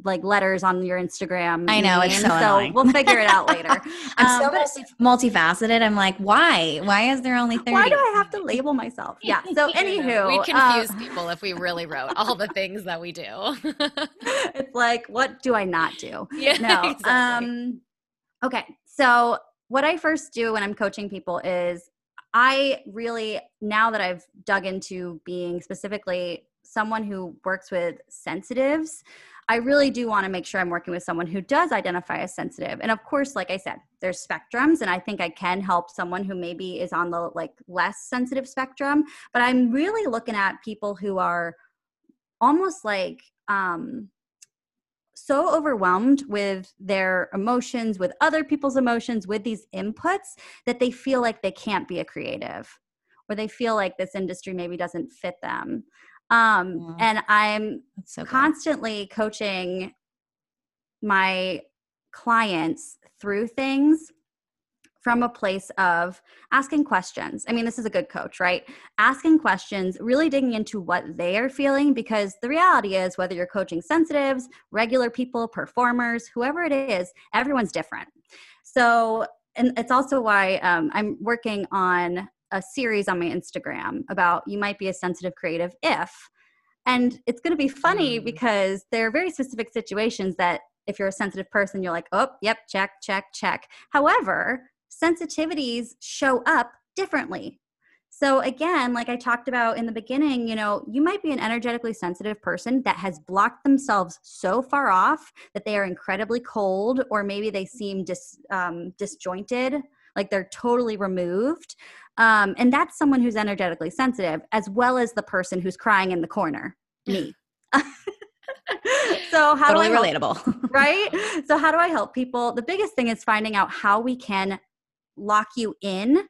like letters on your Instagram. I know, it's so annoying. we'll figure it out later. I'm so Um, multi- multifaceted. I'm like, why? Why is there only 30? Why do I have to label myself? Yeah. So anywho, we'd uh, confuse people if we really wrote all the things that we do. it's like, what do I not do? yeah, No. exactly. Um okay. So what I first do when I'm coaching people is I really now that I've dug into being specifically someone who works with sensitives, I really do want to make sure I'm working with someone who does identify as sensitive. And of course, like I said, there's spectrums and I think I can help someone who maybe is on the like less sensitive spectrum, but I'm really looking at people who are almost like um so overwhelmed with their emotions, with other people's emotions, with these inputs that they feel like they can't be a creative or they feel like this industry maybe doesn't fit them. Um, Yeah. And I'm so good. constantly coaching my clients through things from a place of asking questions. I mean, this is a good coach, right? Asking questions, really digging into what they are feeling because the reality is whether you're coaching sensitives, regular people, performers, whoever it is, everyone's different. So, and it's also why um, I'm working on a series on my Instagram about you might be a sensitive creative if. And it's going to be funny Mm. because there are very specific situations that if you're a sensitive person, you're like, oh, yep, check, check, check. However, sensitivities show up differently. So, again, like I talked about in the beginning, you know, you might be an energetically sensitive person that has blocked themselves so far off that they are incredibly cold, or maybe they seem dis, um, disjointed, like they're totally removed. Um, and that's someone who's energetically sensitive, as well as the person who's crying in the corner, me. so, how totally do I help relatable. right? So, how do I help people? The biggest thing is finding out how we can lock you in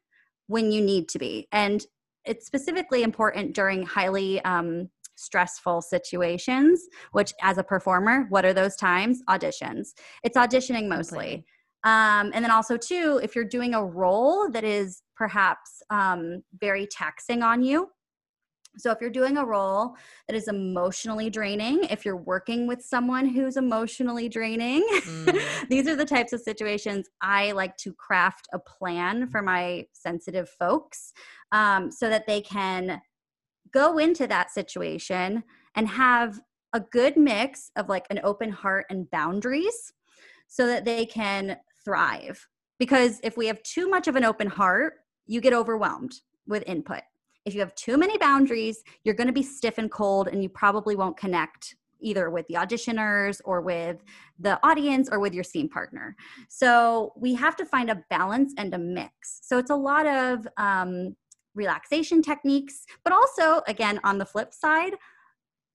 when you need to be. And it's specifically important during highly um, stressful situations, which, as a performer, what are those times? Auditions. It's auditioning mostly. Um, and then also, too, if you're doing a role that is perhaps um, very taxing on you, so, if you're doing a role that is emotionally draining, if you're working with someone who's emotionally draining, Mm. these are the types of situations I like to craft a plan for my sensitive folks um, so that they can go into that situation and have a good mix of like an open heart and boundaries so that they can thrive. Because if we have too much of an open heart, you get overwhelmed with input. If you have too many boundaries, you're going to be stiff and cold and you probably won't connect either with the auditioners or with the audience or with your scene partner. So we have to find a balance and a mix. So it's a lot of um, relaxation techniques, but also, again, on the flip side,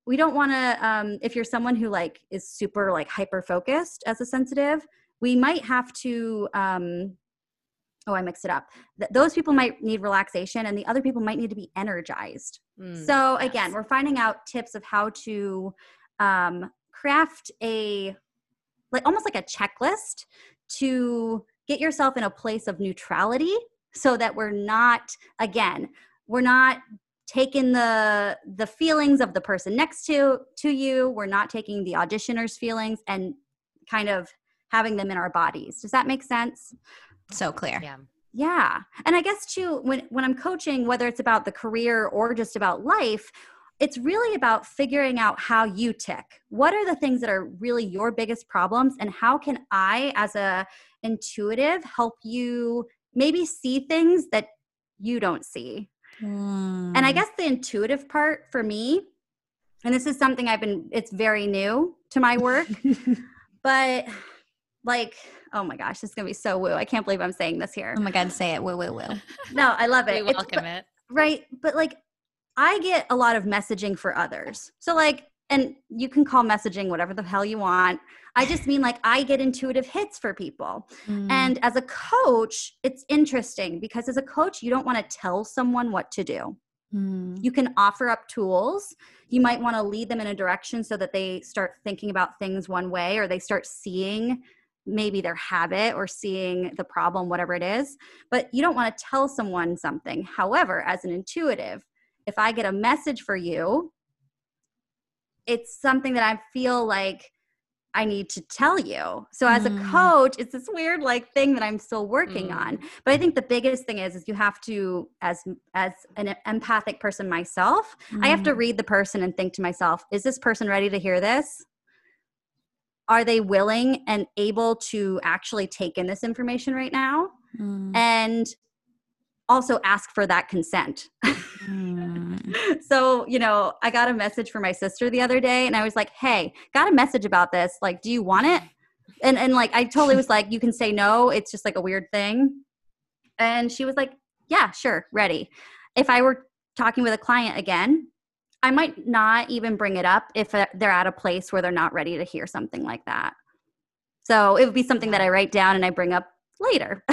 we don't want to um, if you're someone who like is super like hyper focused as a sensitive we might have to um, oh i mixed it up Th- those people might need relaxation and the other people might need to be energized Mm, so yes. again, we're finding out tips of how to um, craft a like almost like a checklist to get yourself in a place of neutrality, so that we're not again we're not taking the the feelings of the person next to to you. We're not taking the auditioner's feelings and kind of having them in our bodies. Does that make sense? so clear. yeah. Yeah. And I guess too when when I'm coaching whether it's about the career or just about life, it's really about figuring out how you tick. What are the things that are really your biggest problems and how can I as a intuitive help you maybe see things that you don't see. And I Mm. guess the intuitive part for me, and this is something I've been, it's very new to my work, but like, oh my gosh, this is going to be so woo. I can't believe I'm saying this here. oh my God, say it. Woo, woo, woo. No, I love it. It's- welcome but- it. right but like i get a lot of messaging for others so like and you can call messaging whatever the hell you want i just mean like i get intuitive hits for people Mm. and as a coach it's interesting because as a coach you don't want to tell someone what to do Mm. you can offer up tools you might want to lead them in a direction so that they start thinking about things one way or they start seeing maybe their habit or seeing the problem whatever it is but you don't want to tell someone something however as an intuitive if i get a message for you it's something that i feel like i need to tell you so as Mm. a coach it's this weird like thing that i'm still working Mm. on but i think the biggest thing is is you have to as as an empathic person myself i have to Mm. read the person and think to myself is this person ready to hear this are they willing and able to actually take in this information right now? Mm. and also ask for that consent. Mm. so you know i got a message from my sister the other day and i was like hey got a message about this. Like do you want it? And and like i totally was like you can say no. It's just like a weird thing. And she was like yeah sure ready. If i were talking with a client again i might not even bring it up if uh, they're at a place where they're not ready to hear something like that so it would be something that i write down and i bring up later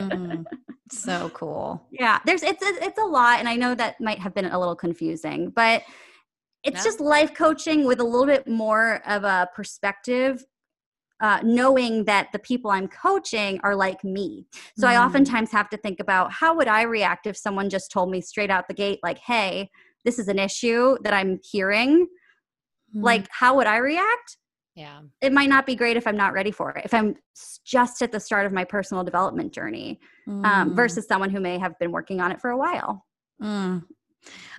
Mm. so cool. yeah there's it's a, it's a lot and i know that might have been a little confusing but it's just life coaching with a little bit more of a perspective uh, knowing that the people i'm coaching are like me so i Mm. oftentimes have to think about how would i react if someone just told me straight out the gate like hey this is an issue that i'm hearing Mm. like how would i react Yeah. it might not be great if i'm not ready for it if i'm just at the start of my personal development journey um, Mm. versus someone who may have been working on it for a while Mm.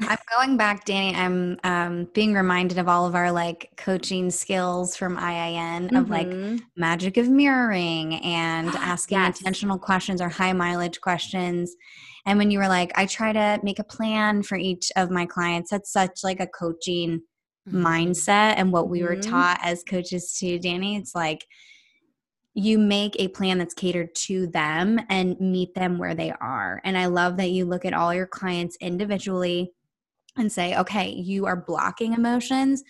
I'm going back, Dani. I'm um, being reminded of all of our like coaching skills from IIN of like Mhm. magic of mirroring and asking Yes. intentional questions or high mileage questions. And when you were like, I try to make a plan for each of my clients, that's such like a coaching Mhm. mindset and what we were Mhm. taught as coaches to Dani. It's like you make a plan that's catered to them and meet them where they are. And I love that you look at all your clients individually and say, okay, you are blocking emotions.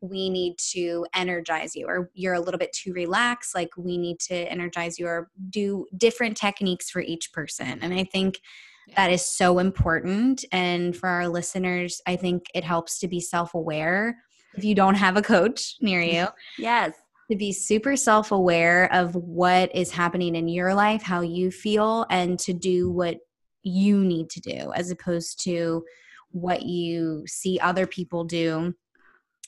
We need to energize you, or you're a little bit too relaxed. Like, we need to energize you, or do different techniques for each person. And I think that is so important. And for our listeners, I think it helps to be self aware if you don't have a coach near you yes to be super self aware of what is happening in your life, how you feel, and to do what you need to do as opposed to what you see other people do.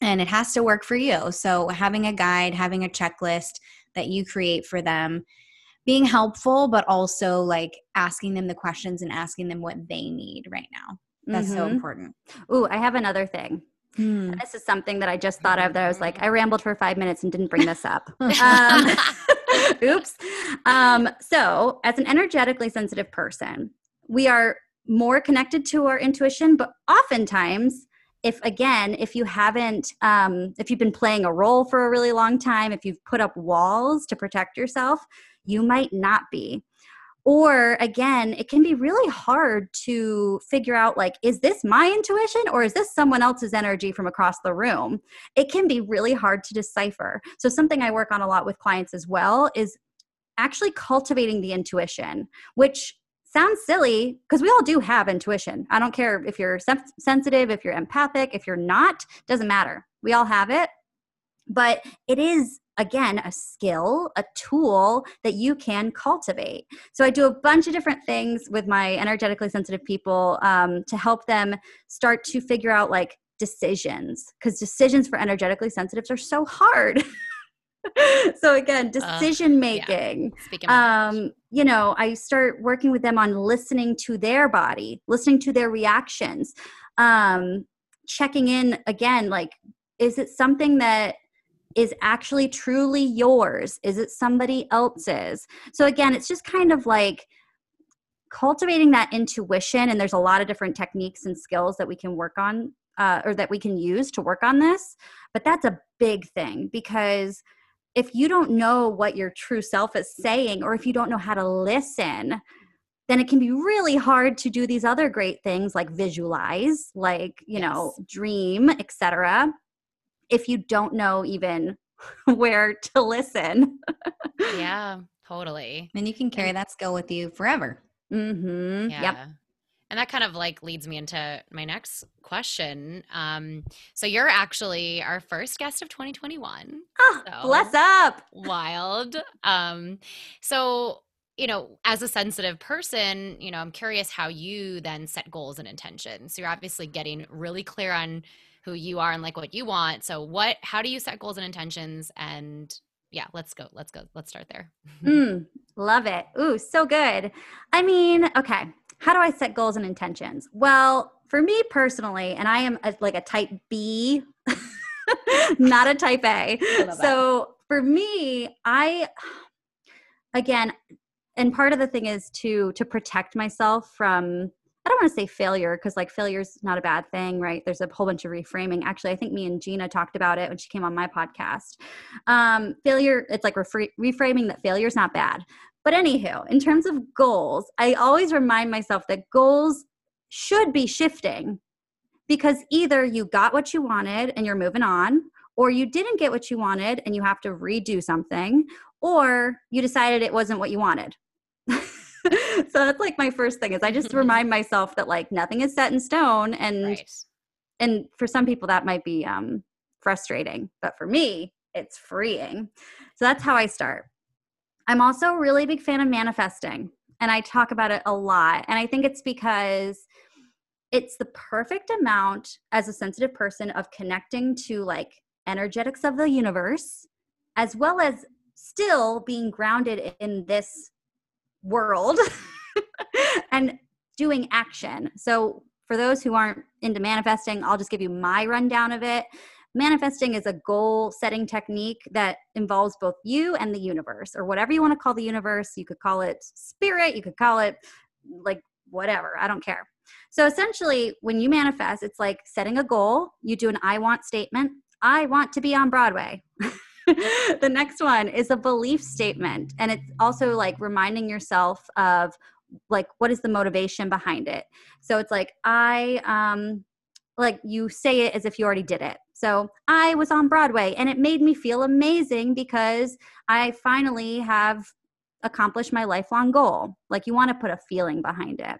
And it has to work for you. So, having a guide, having a checklist that you create for them, being helpful, but also like asking them the questions and asking them what they need right now. That's so Mhm. important. Ooh, I have another thing. Mm. This is something that I just thought of that I was like, I rambled for five minutes and didn't bring this up. Um, oops. Um, so, as an energetically sensitive person, we are more connected to our intuition, but oftentimes, if again, if you haven't, um, if you've been playing a role for a really long time, if you've put up walls to protect yourself, you might not be. Or again, it can be really hard to figure out like, is this my intuition or is this someone else's energy from across the room? It can be really hard to decipher. So, something I work on a lot with clients as well is actually cultivating the intuition, which sounds silly because we all do have intuition. I don't care if you're sensitive, if you're empathic, if you're not, doesn't matter. We all have it. But it is, again, a skill, a tool that you can cultivate. So I do a bunch of different things with my energetically sensitive people um, to help them start to figure out like decisions because decisions for energetically sensitives are so hard. so again, decision making Speaking of um, you know, I start working with them on listening to their body, listening to their reactions, um, checking in again, like, is it something that is actually truly yours? Is it somebody else's? So again, it's just kind of like cultivating that intuition and there's a lot of different techniques and skills that we can work on uh, or that we can use to work on this but that's a big thing because if you don't know what your true self is saying or if you don't know how to listen then it can be really hard to do these other great things like visualize like you yes. know dream etc if you don't know even where to listen yeah totally and you can carry that skill with you forever mm-hmm yeah. yep and that kind of like leads me into my next question. Um, so you're actually our first guest of 2021. Oh, so bless up. Wild. Um, so you know, as a sensitive person, you know, I'm curious how you then set goals and intentions. So you're obviously getting really clear on who you are and like what you want. So what how do you set goals and intentions and yeah, let's go. Let's go. Let's start there. mm, love it. Ooh, so good. I mean, okay. How do I set goals and intentions? Well, for me personally, and I am a, like a type B, not a type A. So for me, I again, and part of the thing is to to protect myself from I don't want to say failure because like failure is not a bad thing, right? There's a whole bunch of reframing. Actually, I think me and Jeanna talked about it when she came on my podcast. Um, failure, it's like refra- reframing that failure is not bad. But anywho, in terms of goals, I always remind myself that goals should be shifting because either you got what you wanted and you're moving on, or you didn't get what you wanted and you have to redo something, or you decided it wasn't what you wanted. so that's like my first thing is I just remind myself that like nothing is set in stone and right. and for some people that might be um frustrating, but for me it's freeing. So that's how I start. I'm also a really big fan of manifesting and I talk about it a lot and I think it's because it's the perfect amount as a sensitive person of connecting to like energetics of the universe as well as still being grounded in this world and doing action. So, for those who aren't into manifesting, I'll just give you my rundown of it. Manifesting is a goal setting technique that involves both you and the universe, or whatever you want to call the universe. You could call it spirit, you could call it like whatever, I don't care. So, essentially, when you manifest, it's like setting a goal, you do an I want statement. I want to be on Broadway. the next one is a belief statement. And it's also like reminding yourself of like what is the motivation behind it. So it's like I um like you say it as if you already did it. So I was on Broadway and it made me feel amazing because I finally have accomplished my lifelong goal. Like you want to put a feeling behind it.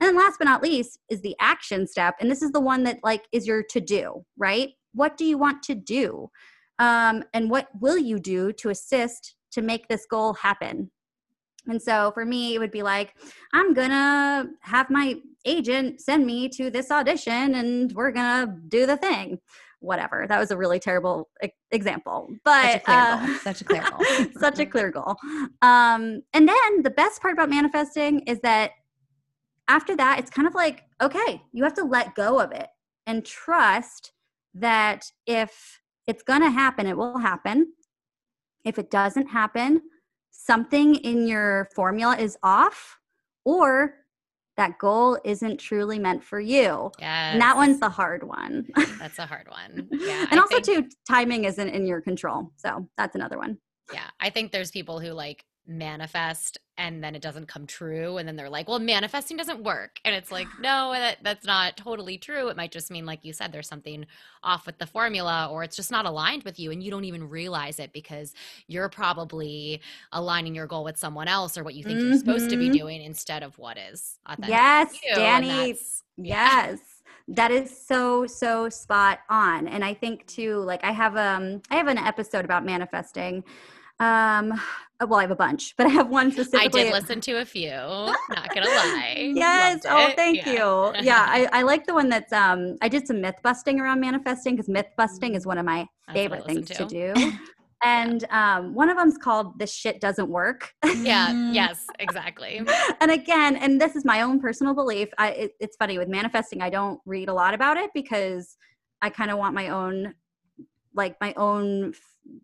And then last but not least is the action step. And this is the one that like is your to do, right? What do you want to do? Um, and what will you do to assist to make this goal happen? And so for me it would be like i'm gonna have my agent send me to this audition and we're gonna do the thing. Whatever. That was a really terrible example but such a clear uh, goal such a clear goal. such a clear goal. Um, and then the best part about manifesting is that after that it's kind of like okay you have to let go of it and trust that if it's going to happen. It will happen. If it doesn't happen, something in your formula is off or that goal isn't truly meant for you. Yeah. And that one's the hard one. That's a hard one. Yeah. and I also think, too, timing isn't in your control. So that's another one. Yeah. I think there's people who like manifest and then it doesn't come true and then they're like well manifesting doesn't work and it's like no that, that's not totally true it might just mean like you said there's something off with the formula or it's just not aligned with you and you don't even realize it because you're probably aligning your goal with someone else or what you think mm-hmm. you're supposed to be mm-hmm. doing instead of what is yes Dani yes that is so so spot on and i think too like i have um i have an episode about manifesting um, well, I have a bunch, but I have one specifically. I did listen to a few. Not gonna lie. yes. oh, thank yeah. you. Yeah, I, I like the one that's. Um, I did some myth busting around manifesting because myth busting is one of my favorite things to. to do. and um, one of them's called "This Shit Doesn't Work." Yeah. yes. Exactly. and again, and this is my own personal belief. I, it, it's funny with manifesting. I don't read a lot about it because I kind of want my own, like my own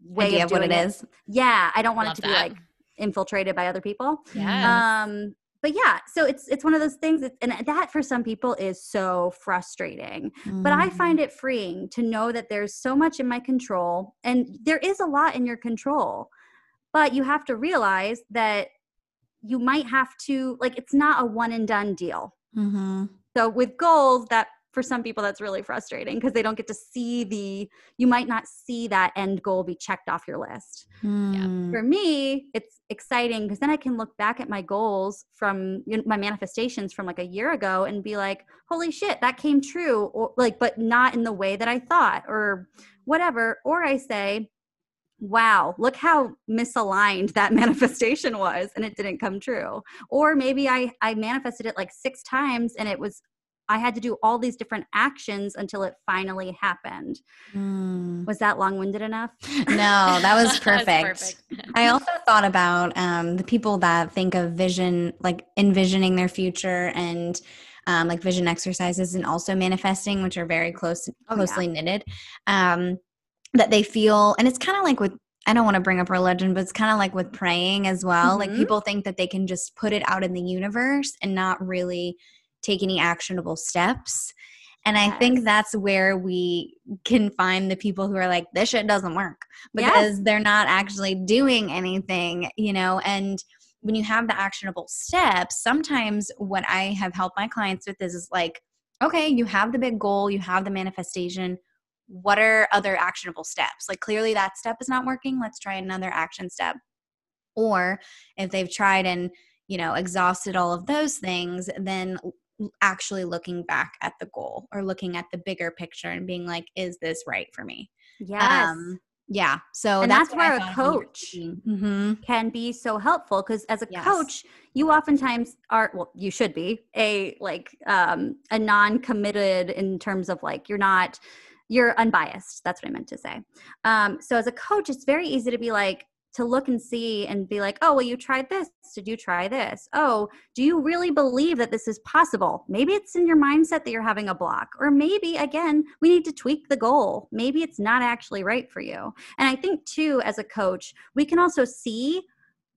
way Idea of, what it is. Yeah, I don't want Love it to that. be like infiltrated by other people. Yeah. Um, but yeah, so it's it's one of those things, that, and that for some people is so frustrating. But I Mm. find it freeing to know that there's so much in my control, and there is a lot in your control. But you have to realize that you might have to like it's not a one and done deal. Mhm. So with goals, that for some people that's really frustrating because they don't get to see the you might not see that end goal be checked off your list. Mm. For me, it's exciting because then I can look back at my goals from you know, my manifestations from like a year ago and be like, "Holy shit, that came true!" Or like, but not in the way that I thought, or whatever. Or I say, "Wow, look how misaligned that manifestation was, and it didn't come true." Or maybe I I manifested it like six times, and it was I had to do all these different actions until it finally happened. Mm. Was that long winded enough? No, that was That was perfect. perfect. I also thought about um, the people that think of vision, like envisioning their future and um, like vision exercises and also manifesting, which are very close, Oh, yeah. closely knitted. Um, that they feel, and it's kind of like with, I don't want to bring up religion, but it's kind of like with praying as well. Like Mhm. people think that they can just put it out in the universe and not really take any actionable steps. And I think that's where we can find the people who are like, this shit doesn't work Yes. because they're not actually doing anything, you know, and when you have the actionable steps, sometimes what I have helped my clients with is, is like, okay, you have the big goal, you have the manifestation. What are other actionable steps? Like, clearly that step is not working. Let's try another action step. Or if they've tried and, you know, exhausted all of those things, then actually looking back at the goal or looking at the bigger picture and being like, is this right for me? Yes. yeah. So And that's, that's where a found when you were coach. Mhm. can be so helpful because as a Yes. coach you oftentimes are well you should be a like um a non-committed in terms of like you're not you're unbiased that's what i meant to say um so as a coach it's very easy to be like to look and see and be like oh well you tried this. Did you try this? Oh do you really believe that this is possible? Maybe it's in your mindset that you're having a block or maybe again we need to tweak the goal. Maybe it's not actually right for you. And I think, too, as a coach, we can also see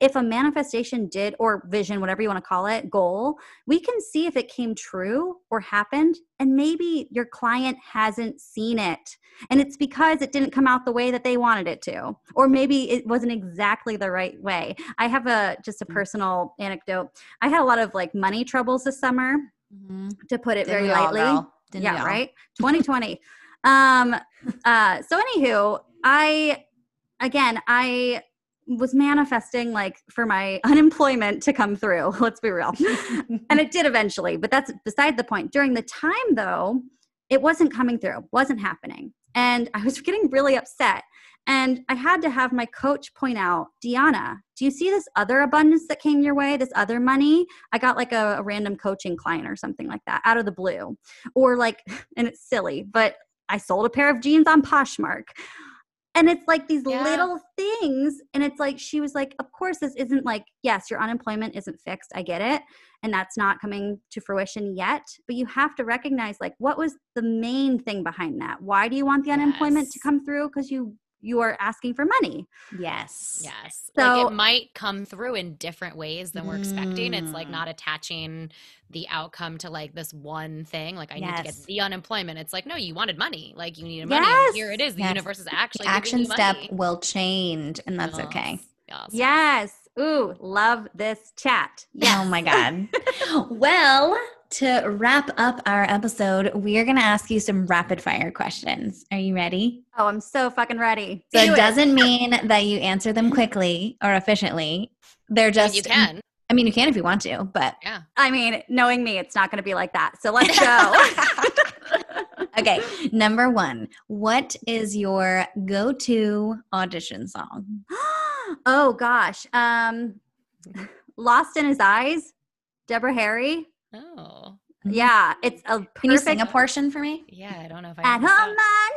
if a manifestation did, or vision, whatever you want to call it, goal, we can see if it came true or happened. And maybe your client hasn't seen it. And it's because it didn't come out the way that they wanted it to. Or maybe it wasn't exactly the right way. I have a just a personal anecdote. I had a lot of like money troubles this summer, Mhm. to put it Didn't very lightly girl? Didn't we yeah right 2020 um uh so anywho i again i was manifesting like for my unemployment to come through let's be real. And it did eventually but that's beside the point. During the time though it wasn't coming through wasn't happening. And i was getting really upset. And i had to have my coach point out deanna do you see this other abundance that came your way this other money? I got like a, a random coaching client or something like that out of the blue. Or like and it's silly but i sold a pair of jeans on poshmark and it's like these Yeah. little things and it's like she was like of course this isn't like yes your unemployment isn't fixed i get it and that's not coming to fruition yet but you have to recognize like what was the main thing behind that? Why do you want the unemployment to come through? Because you you are asking for money yes. Yes. So- like it might come through in different ways than we're expecting. It's like Mm. not attaching the outcome to like this one thing. Like I need to get the unemployment. It's like, no, you wanted money. Like you needed money. Yes. Here it is. The Yes. universe is actually The action giving you step money. will change, and that's okay. Yes. yes. yes ooh love this chat yes. Oh my God. well, to wrap up our episode, we are going to ask you some rapid fire questions. Are you ready? oh i'm so fucking ready So Do it doesn't mean that you answer them quickly or efficiently. They're just you can. I mean, you can if you want to, but Yeah. i mean knowing me it's not going to be like that so let's go okay. Number one, what is your go-to audition song? oh gosh um lost in his eyes deborah harry Oh. yeah it's a perfect Can you sing a portion for me? Yeah. I don't know if I at home i'm not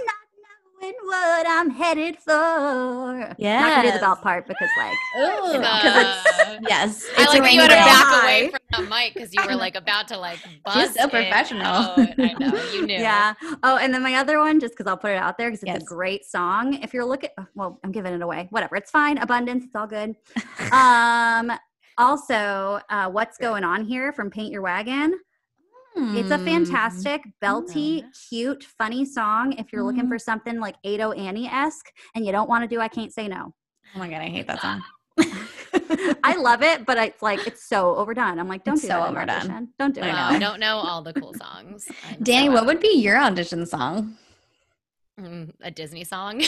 knowing what i'm headed for not gonna do the Yes. belt part because like Ooh, song. because it's yes. I like a that you had to back High. away from the mic because you were like about to like buzz. so it professional. out. I know you knew. yeah oh and then my other one just because i'll put it out there because it's Yes. a great song if you're looking well i'm giving it away whatever it's fine abundance it's all good um Also, uh, what's going on here from Paint Your Wagon? It's a Hmm. fantastic, belty, cute, funny song. If you're looking Mm. for something like Ado Annie esque and you don't want to do I Can't Say No. Oh my god, I hate that song. I love it, but it's like it's so overdone. I'm like, don't It's do so overdone. audition. Don't do I it. know. I don't know all the cool songs. I'm Dani, so what would be your audition song? Mm, a Disney song?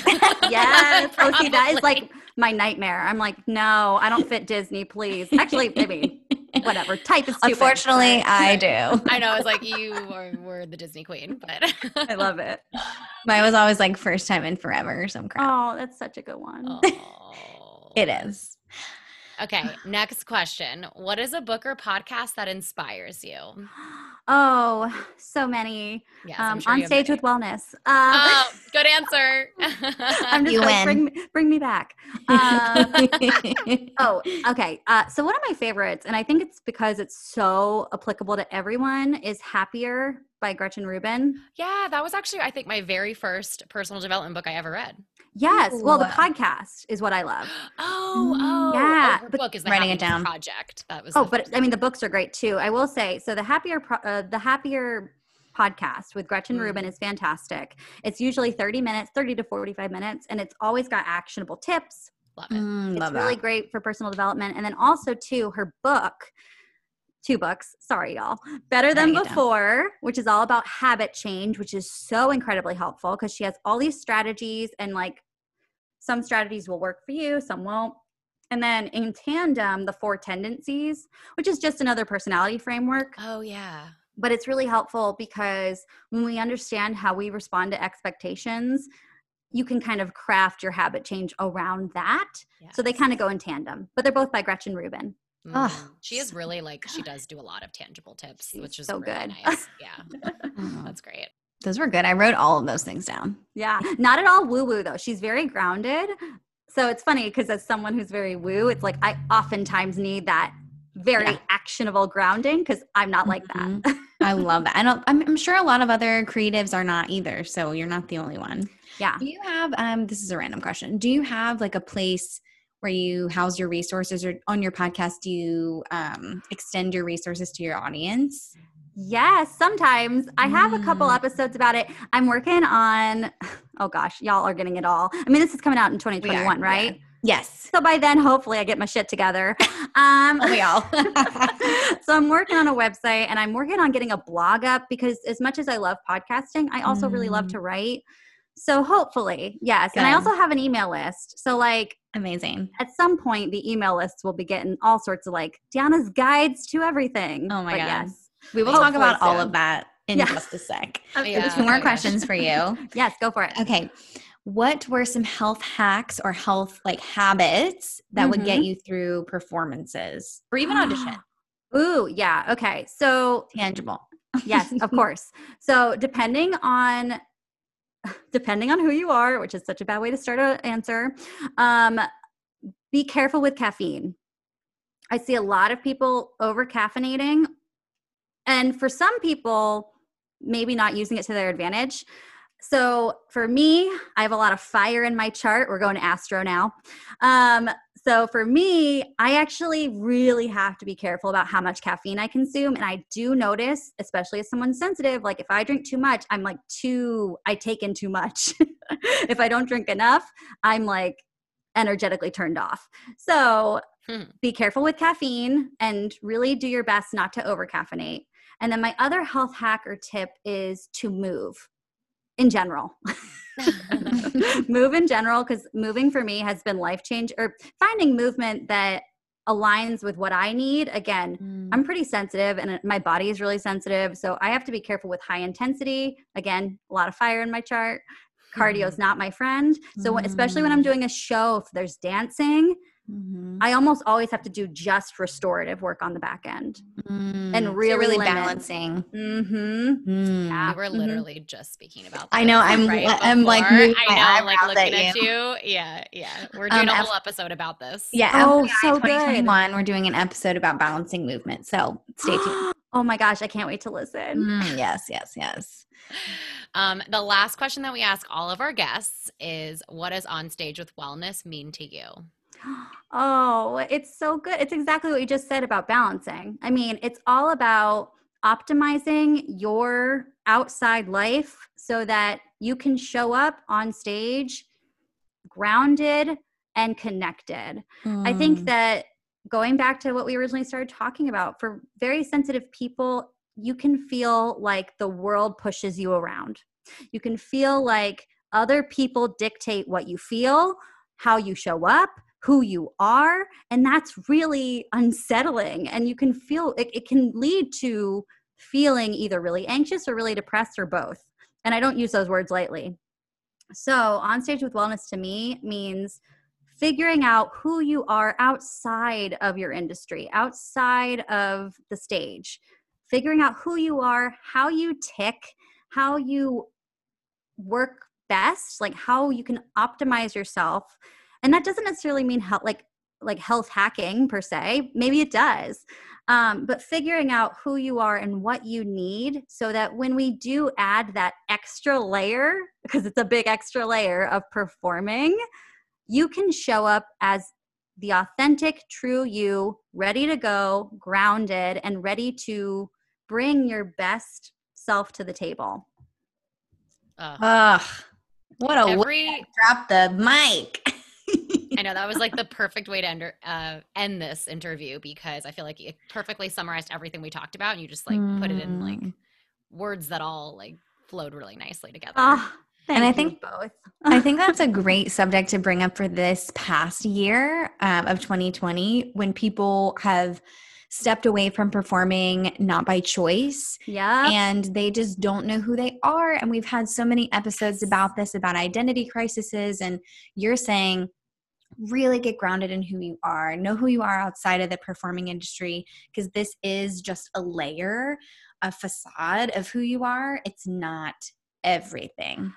Yes. Oh, see, that is like my nightmare. I'm like, no, I don't fit Disney, please. Actually, maybe whatever. Type is stupid. Unfortunately, I do. I know. It's like you were, were the Disney queen, but I love it. Mine was always like first time in forever or some crap. Oh, that's such a good one. Oh. It is. Okay, next question. What is a book or podcast that inspires you? Oh, so many. Yes, um, sure on stage many. with wellness. Um, Oh, good answer. I'm just You like, win. bring, me- bring me back. Um, oh, okay. Uh, so one of my favorites, and I think it's because it's so applicable to everyone, is "Happier" by Gretchen Rubin. yeah, that was actually I think my very first personal development book I ever read. Yes. Well, the podcast is what I love. Oh, oh, Yeah, Oh, her but book is the writing it down. Project. That was. Oh, but I mean, the books are great too. I will say, so the happier, pro- uh, the happier podcast with Gretchen Mm. Rubin is fantastic. It's usually 30 minutes, 30 to 45 minutes, and it's always got actionable tips. love it. Mm, It's love really that. great for personal development. And then also too, her book, two books, sorry y'all, Better Than Writing it down. Before, which is all about habit change, which is so incredibly helpful because she has all these strategies and like some strategies will work for you, some won't. And then in tandem, the four tendencies, which is just another personality framework Oh yeah. but it's really helpful because when we understand how we respond to expectations you can kind of craft your habit change around that so they kind of go in tandem but they're both by gretchen rubin Oh, Mm. she is really like she does do a lot of tangible tips, She's which is so really good. nice. Yeah, Oh, that's great. Those were good. I wrote all of those things down. yeah not at all woo woo though she's very grounded so it's funny because as someone who's very woo it's like i oftentimes need that very Yeah. actionable grounding because i'm not like Mhm. that I love that. I don't. I'm, I'm sure a lot of other creatives are not either. So you're not the only one. yeah Do you have? Um, this is a random question. Do you have like a place where you house your resources, or on your podcast, do you um, extend your resources to your audience? Yes, sometimes I have a couple Mm. episodes about it. I'm working on, oh gosh, y'all are getting it all. I mean, this is coming out in 2021, we right? Yes. So by then, hopefully, I get my shit together. Um, Oh, we all. so I'm working on a website and I'm working on getting a blog up because as much as I love podcasting, I also really love Mm. to write. So hopefully, yes. And I also have an email list. So like Amazing. at some point, the email lists will be getting all sorts of like Dionna's guides to everything. Oh my God. Yes. We will Hopefully talk about all of that in Yeah. just a sec. Okay. Yeah. Two Oh more my gosh. questions for you. Yes, go for it. Okay. What were some health hacks or health like habits that would get you through performances or even audition? Ooh, yeah. Okay. So, Tangible. yes, of course. So, depending on depending on who you are, which is such a bad way to start an answer, um, be careful with caffeine. I see a lot of people over caffeinating, and for some people, maybe not using it to their advantage. So for me, I have a lot of fire in my chart. We're going to Astro now. Um, so for me, I actually really have to be careful about how much caffeine I consume. And I do notice, especially as someone sensitive, like if I drink too much, I'm like too, I take in too much. if I don't drink enough, I'm like energetically turned off. So Hmm. be careful with caffeine and really do your best not to over caffeinate. And then my other health hack or tip is to move in general. move in general because moving for me has been life change or finding movement that aligns with what I need. Again, I'm pretty sensitive and my body is really sensitive. So I have to be careful with high intensity. Again, a lot of fire in my chart. Cardio is not my friend. So when- especially when I'm Mm. doing a show, if there's dancing, Mhm. I almost always have to do just restorative work on the back end. Mm. And really you're really limit. balancing. Mm-hmm. Mm. Yeah. we were Mhm. literally just speaking about. That. I know, I'm- right I'm, like, before. moving I my know, like looking at at you. Yeah, yeah. We're Um, doing a F- whole episode about this. Yeah. Oh, FYI so good. 2021, we're doing an episode about balancing movement. So stay tuned. oh my gosh, I can't wait to listen. Mm, yes, yes, yes. Um, the last question that we ask all of our guests is, "What does on stage with wellness mean to you?" Oh, it's so good. It's exactly what you just said about balancing. I mean, it's all about optimizing your outside life so that you can show up on stage grounded and connected. I think Mm. that going back to what we originally started talking about, for very sensitive people, you can feel like the world pushes you around. You can feel like other people dictate what you feel, how you show up, who you are. And that's really unsettling. And you can feel it, it can lead to feeling either really anxious or really depressed or both. And I don't use those words lightly. So, on stage with wellness to me means figuring out who you are outside of your industry, outside of the stage, figuring out who you are, how you tick, how you work best, like how you can optimize yourself. And that doesn't necessarily mean health, like like health hacking per se. Maybe it does. Um, but figuring out who you are and what you need so that when we do add that extra layer, because it's a big extra layer of performing, you can show up as the authentic, true you, ready to go, grounded, and ready to bring your best self to the table. Ugh. Ugh, what a way Every to drop the mic. I know that was like the perfect way to end, uh, end this interview because I feel like it perfectly summarized everything we talked about, and you just like put it in like Mm. words that all like flowed really nicely together. Ah, And I think- both. I think that's a great subject to bring up for this past year um, of 2020 when people have stepped away from performing not by choice Yeah. and they just don't know who they are. And we've had so many episodes about this, about identity crises. And you're saying, really get grounded in who you are, know who you are outside of the performing industry, because this is just a layer, a facade of who you are. It's not everything.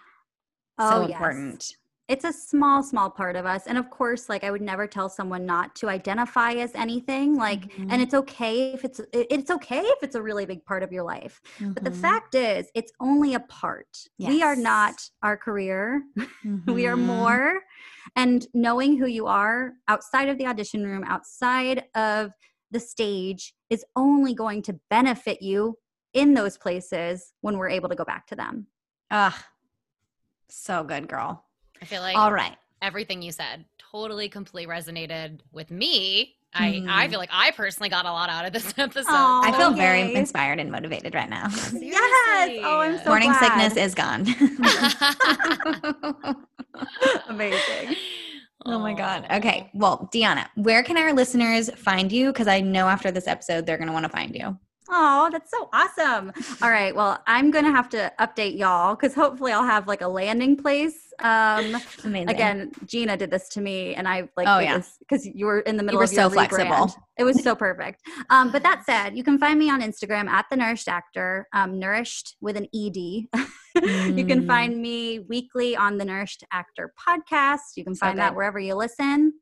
Oh, so yes. important. It's a small small part of us and of course like i would never tell someone not to identify as anything like Mhm. and it's okay if it's it's okay if it's a really big part of your life but the Mhm. fact is it's only a part we are not our career we are Mhm. more and knowing who you are outside of the audition room outside of the stage is only going to benefit you in those places when we're able to go back to them Ah, so good, girl. I feel like All right. everything you said totally completely resonated with me. I I Mhm. feel like I personally got a lot out of this episode. Aw. I feel Okay. very inspired and motivated right now. yes oh i'm so Morning glad. sickness is gone. amazing oh my God. Okay. Well, Dionna, where can our listeners find you? Because I know after this episode, they're going to want to find you. Oh, that's so awesome. All right. Well, I'm going to have to update y'all because hopefully I'll have like a landing place. Um, Amazing. again, Jeanna did this to me and I like, Oh, yeah. because you were in the middle were of your so flexible. It was so perfect. Um, but that said, you can find me on Instagram at the Nourished Actor, um, nourished with an ED. you can Mm. find me weekly on the Nourished Actor podcast. You can So find that wherever you listen.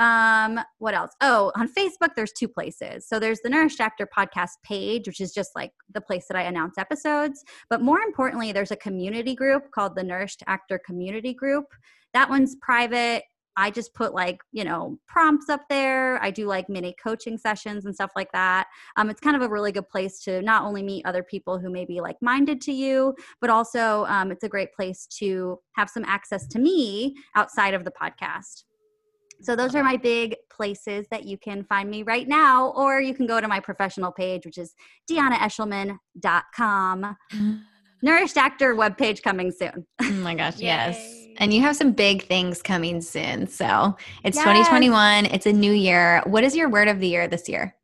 Um, what else? Oh, on Facebook, there's two places. So there's the Nourished Actor podcast page, which is just like the place that I announce episodes. But more importantly, there's a community group called the Nourished Actor Community Group. That one's private. I just put like, you know, prompts up there. I do like mini coaching sessions and stuff like that. Um, it's kind of a really good place to not only meet other people who may be like minded to you, but also um, it's a great place to have some access to me outside of the podcast. So those are my big places that you can find me right now, or you can go to my professional page, which is dionnaeshleman.com. Nourished Actor webpage coming soon. Oh my gosh, yes. Yay. And you have some big things coming soon. So it's Yes. 2021. It's a new year. What is your word of the year this year?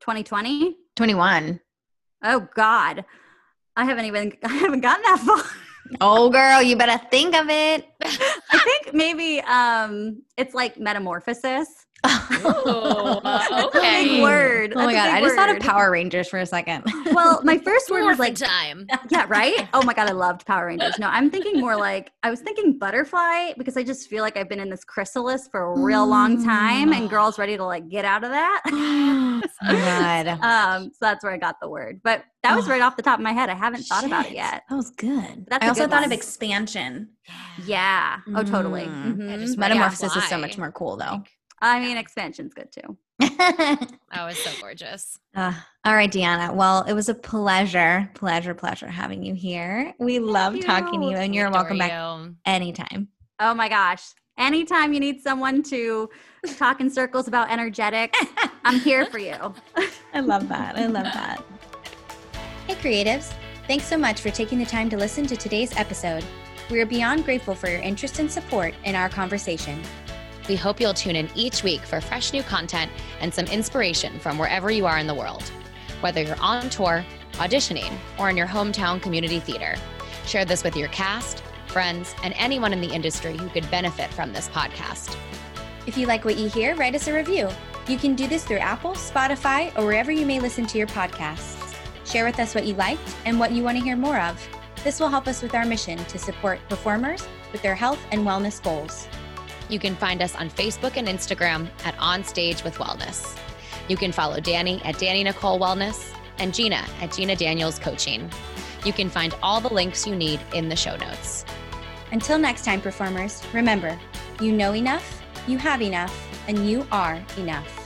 2020. 21. Oh God. I haven't even I haven't gotten that far. Oh, girl, you better think of it. I think maybe um it's like metamorphosis. Oh uh, That's a big okay. word. my That's a God. I just thought of. Power Rangers for a second. Well, my first word was like time. yeah, right? Oh my god, I loved Power Rangers. No, I'm thinking more like I was thinking butterfly because I just feel like I've been in this chrysalis for a real long time and Mm. girls ready to like get out of that. oh God. Um, so that's where I got the word. But that was Oh. right off the top of my head. I haven't thought about it yet. That was good. That's I also good thought one. of expansion. Yeah. Oh, totally. Mm. Mhm. Just Metamorphosis is so much more cool, though. Like, I mean, expansion's good too. Oh, it's so gorgeous. Uh, all right, Dionna. Well, it was a pleasure, pleasure, pleasure having you here. We love talking to you. you, and you're welcome back you. anytime. Oh my gosh. Anytime you need someone to talk in circles about energetic, I'm here for you. I love that. I love that. Hey, creatives! Thanks so much for taking the time to listen to today's episode. We are beyond grateful for your interest and support in our conversation. We hope you'll tune in each week for fresh new content and some inspiration from wherever you are in the world. Whether you're on tour, auditioning, or in your hometown community theater, share this with your cast, friends, and anyone in the industry who could benefit from this podcast. If you like what you hear, write us a review. You can do this through Apple, Spotify, or wherever you may listen to your podcasts. Share with us what you liked and what you want to hear more of. This will help us with our mission to support performers with their health and wellness goals. You can find us on Facebook and Instagram at On Stage with Wellness. You can follow Dani at Dani Nicole Wellness and Jeanna at Jeanna Daniels Coaching. You can find all the links you need in the show notes. Until next time, performers, remember you know enough, you have enough, and you are enough.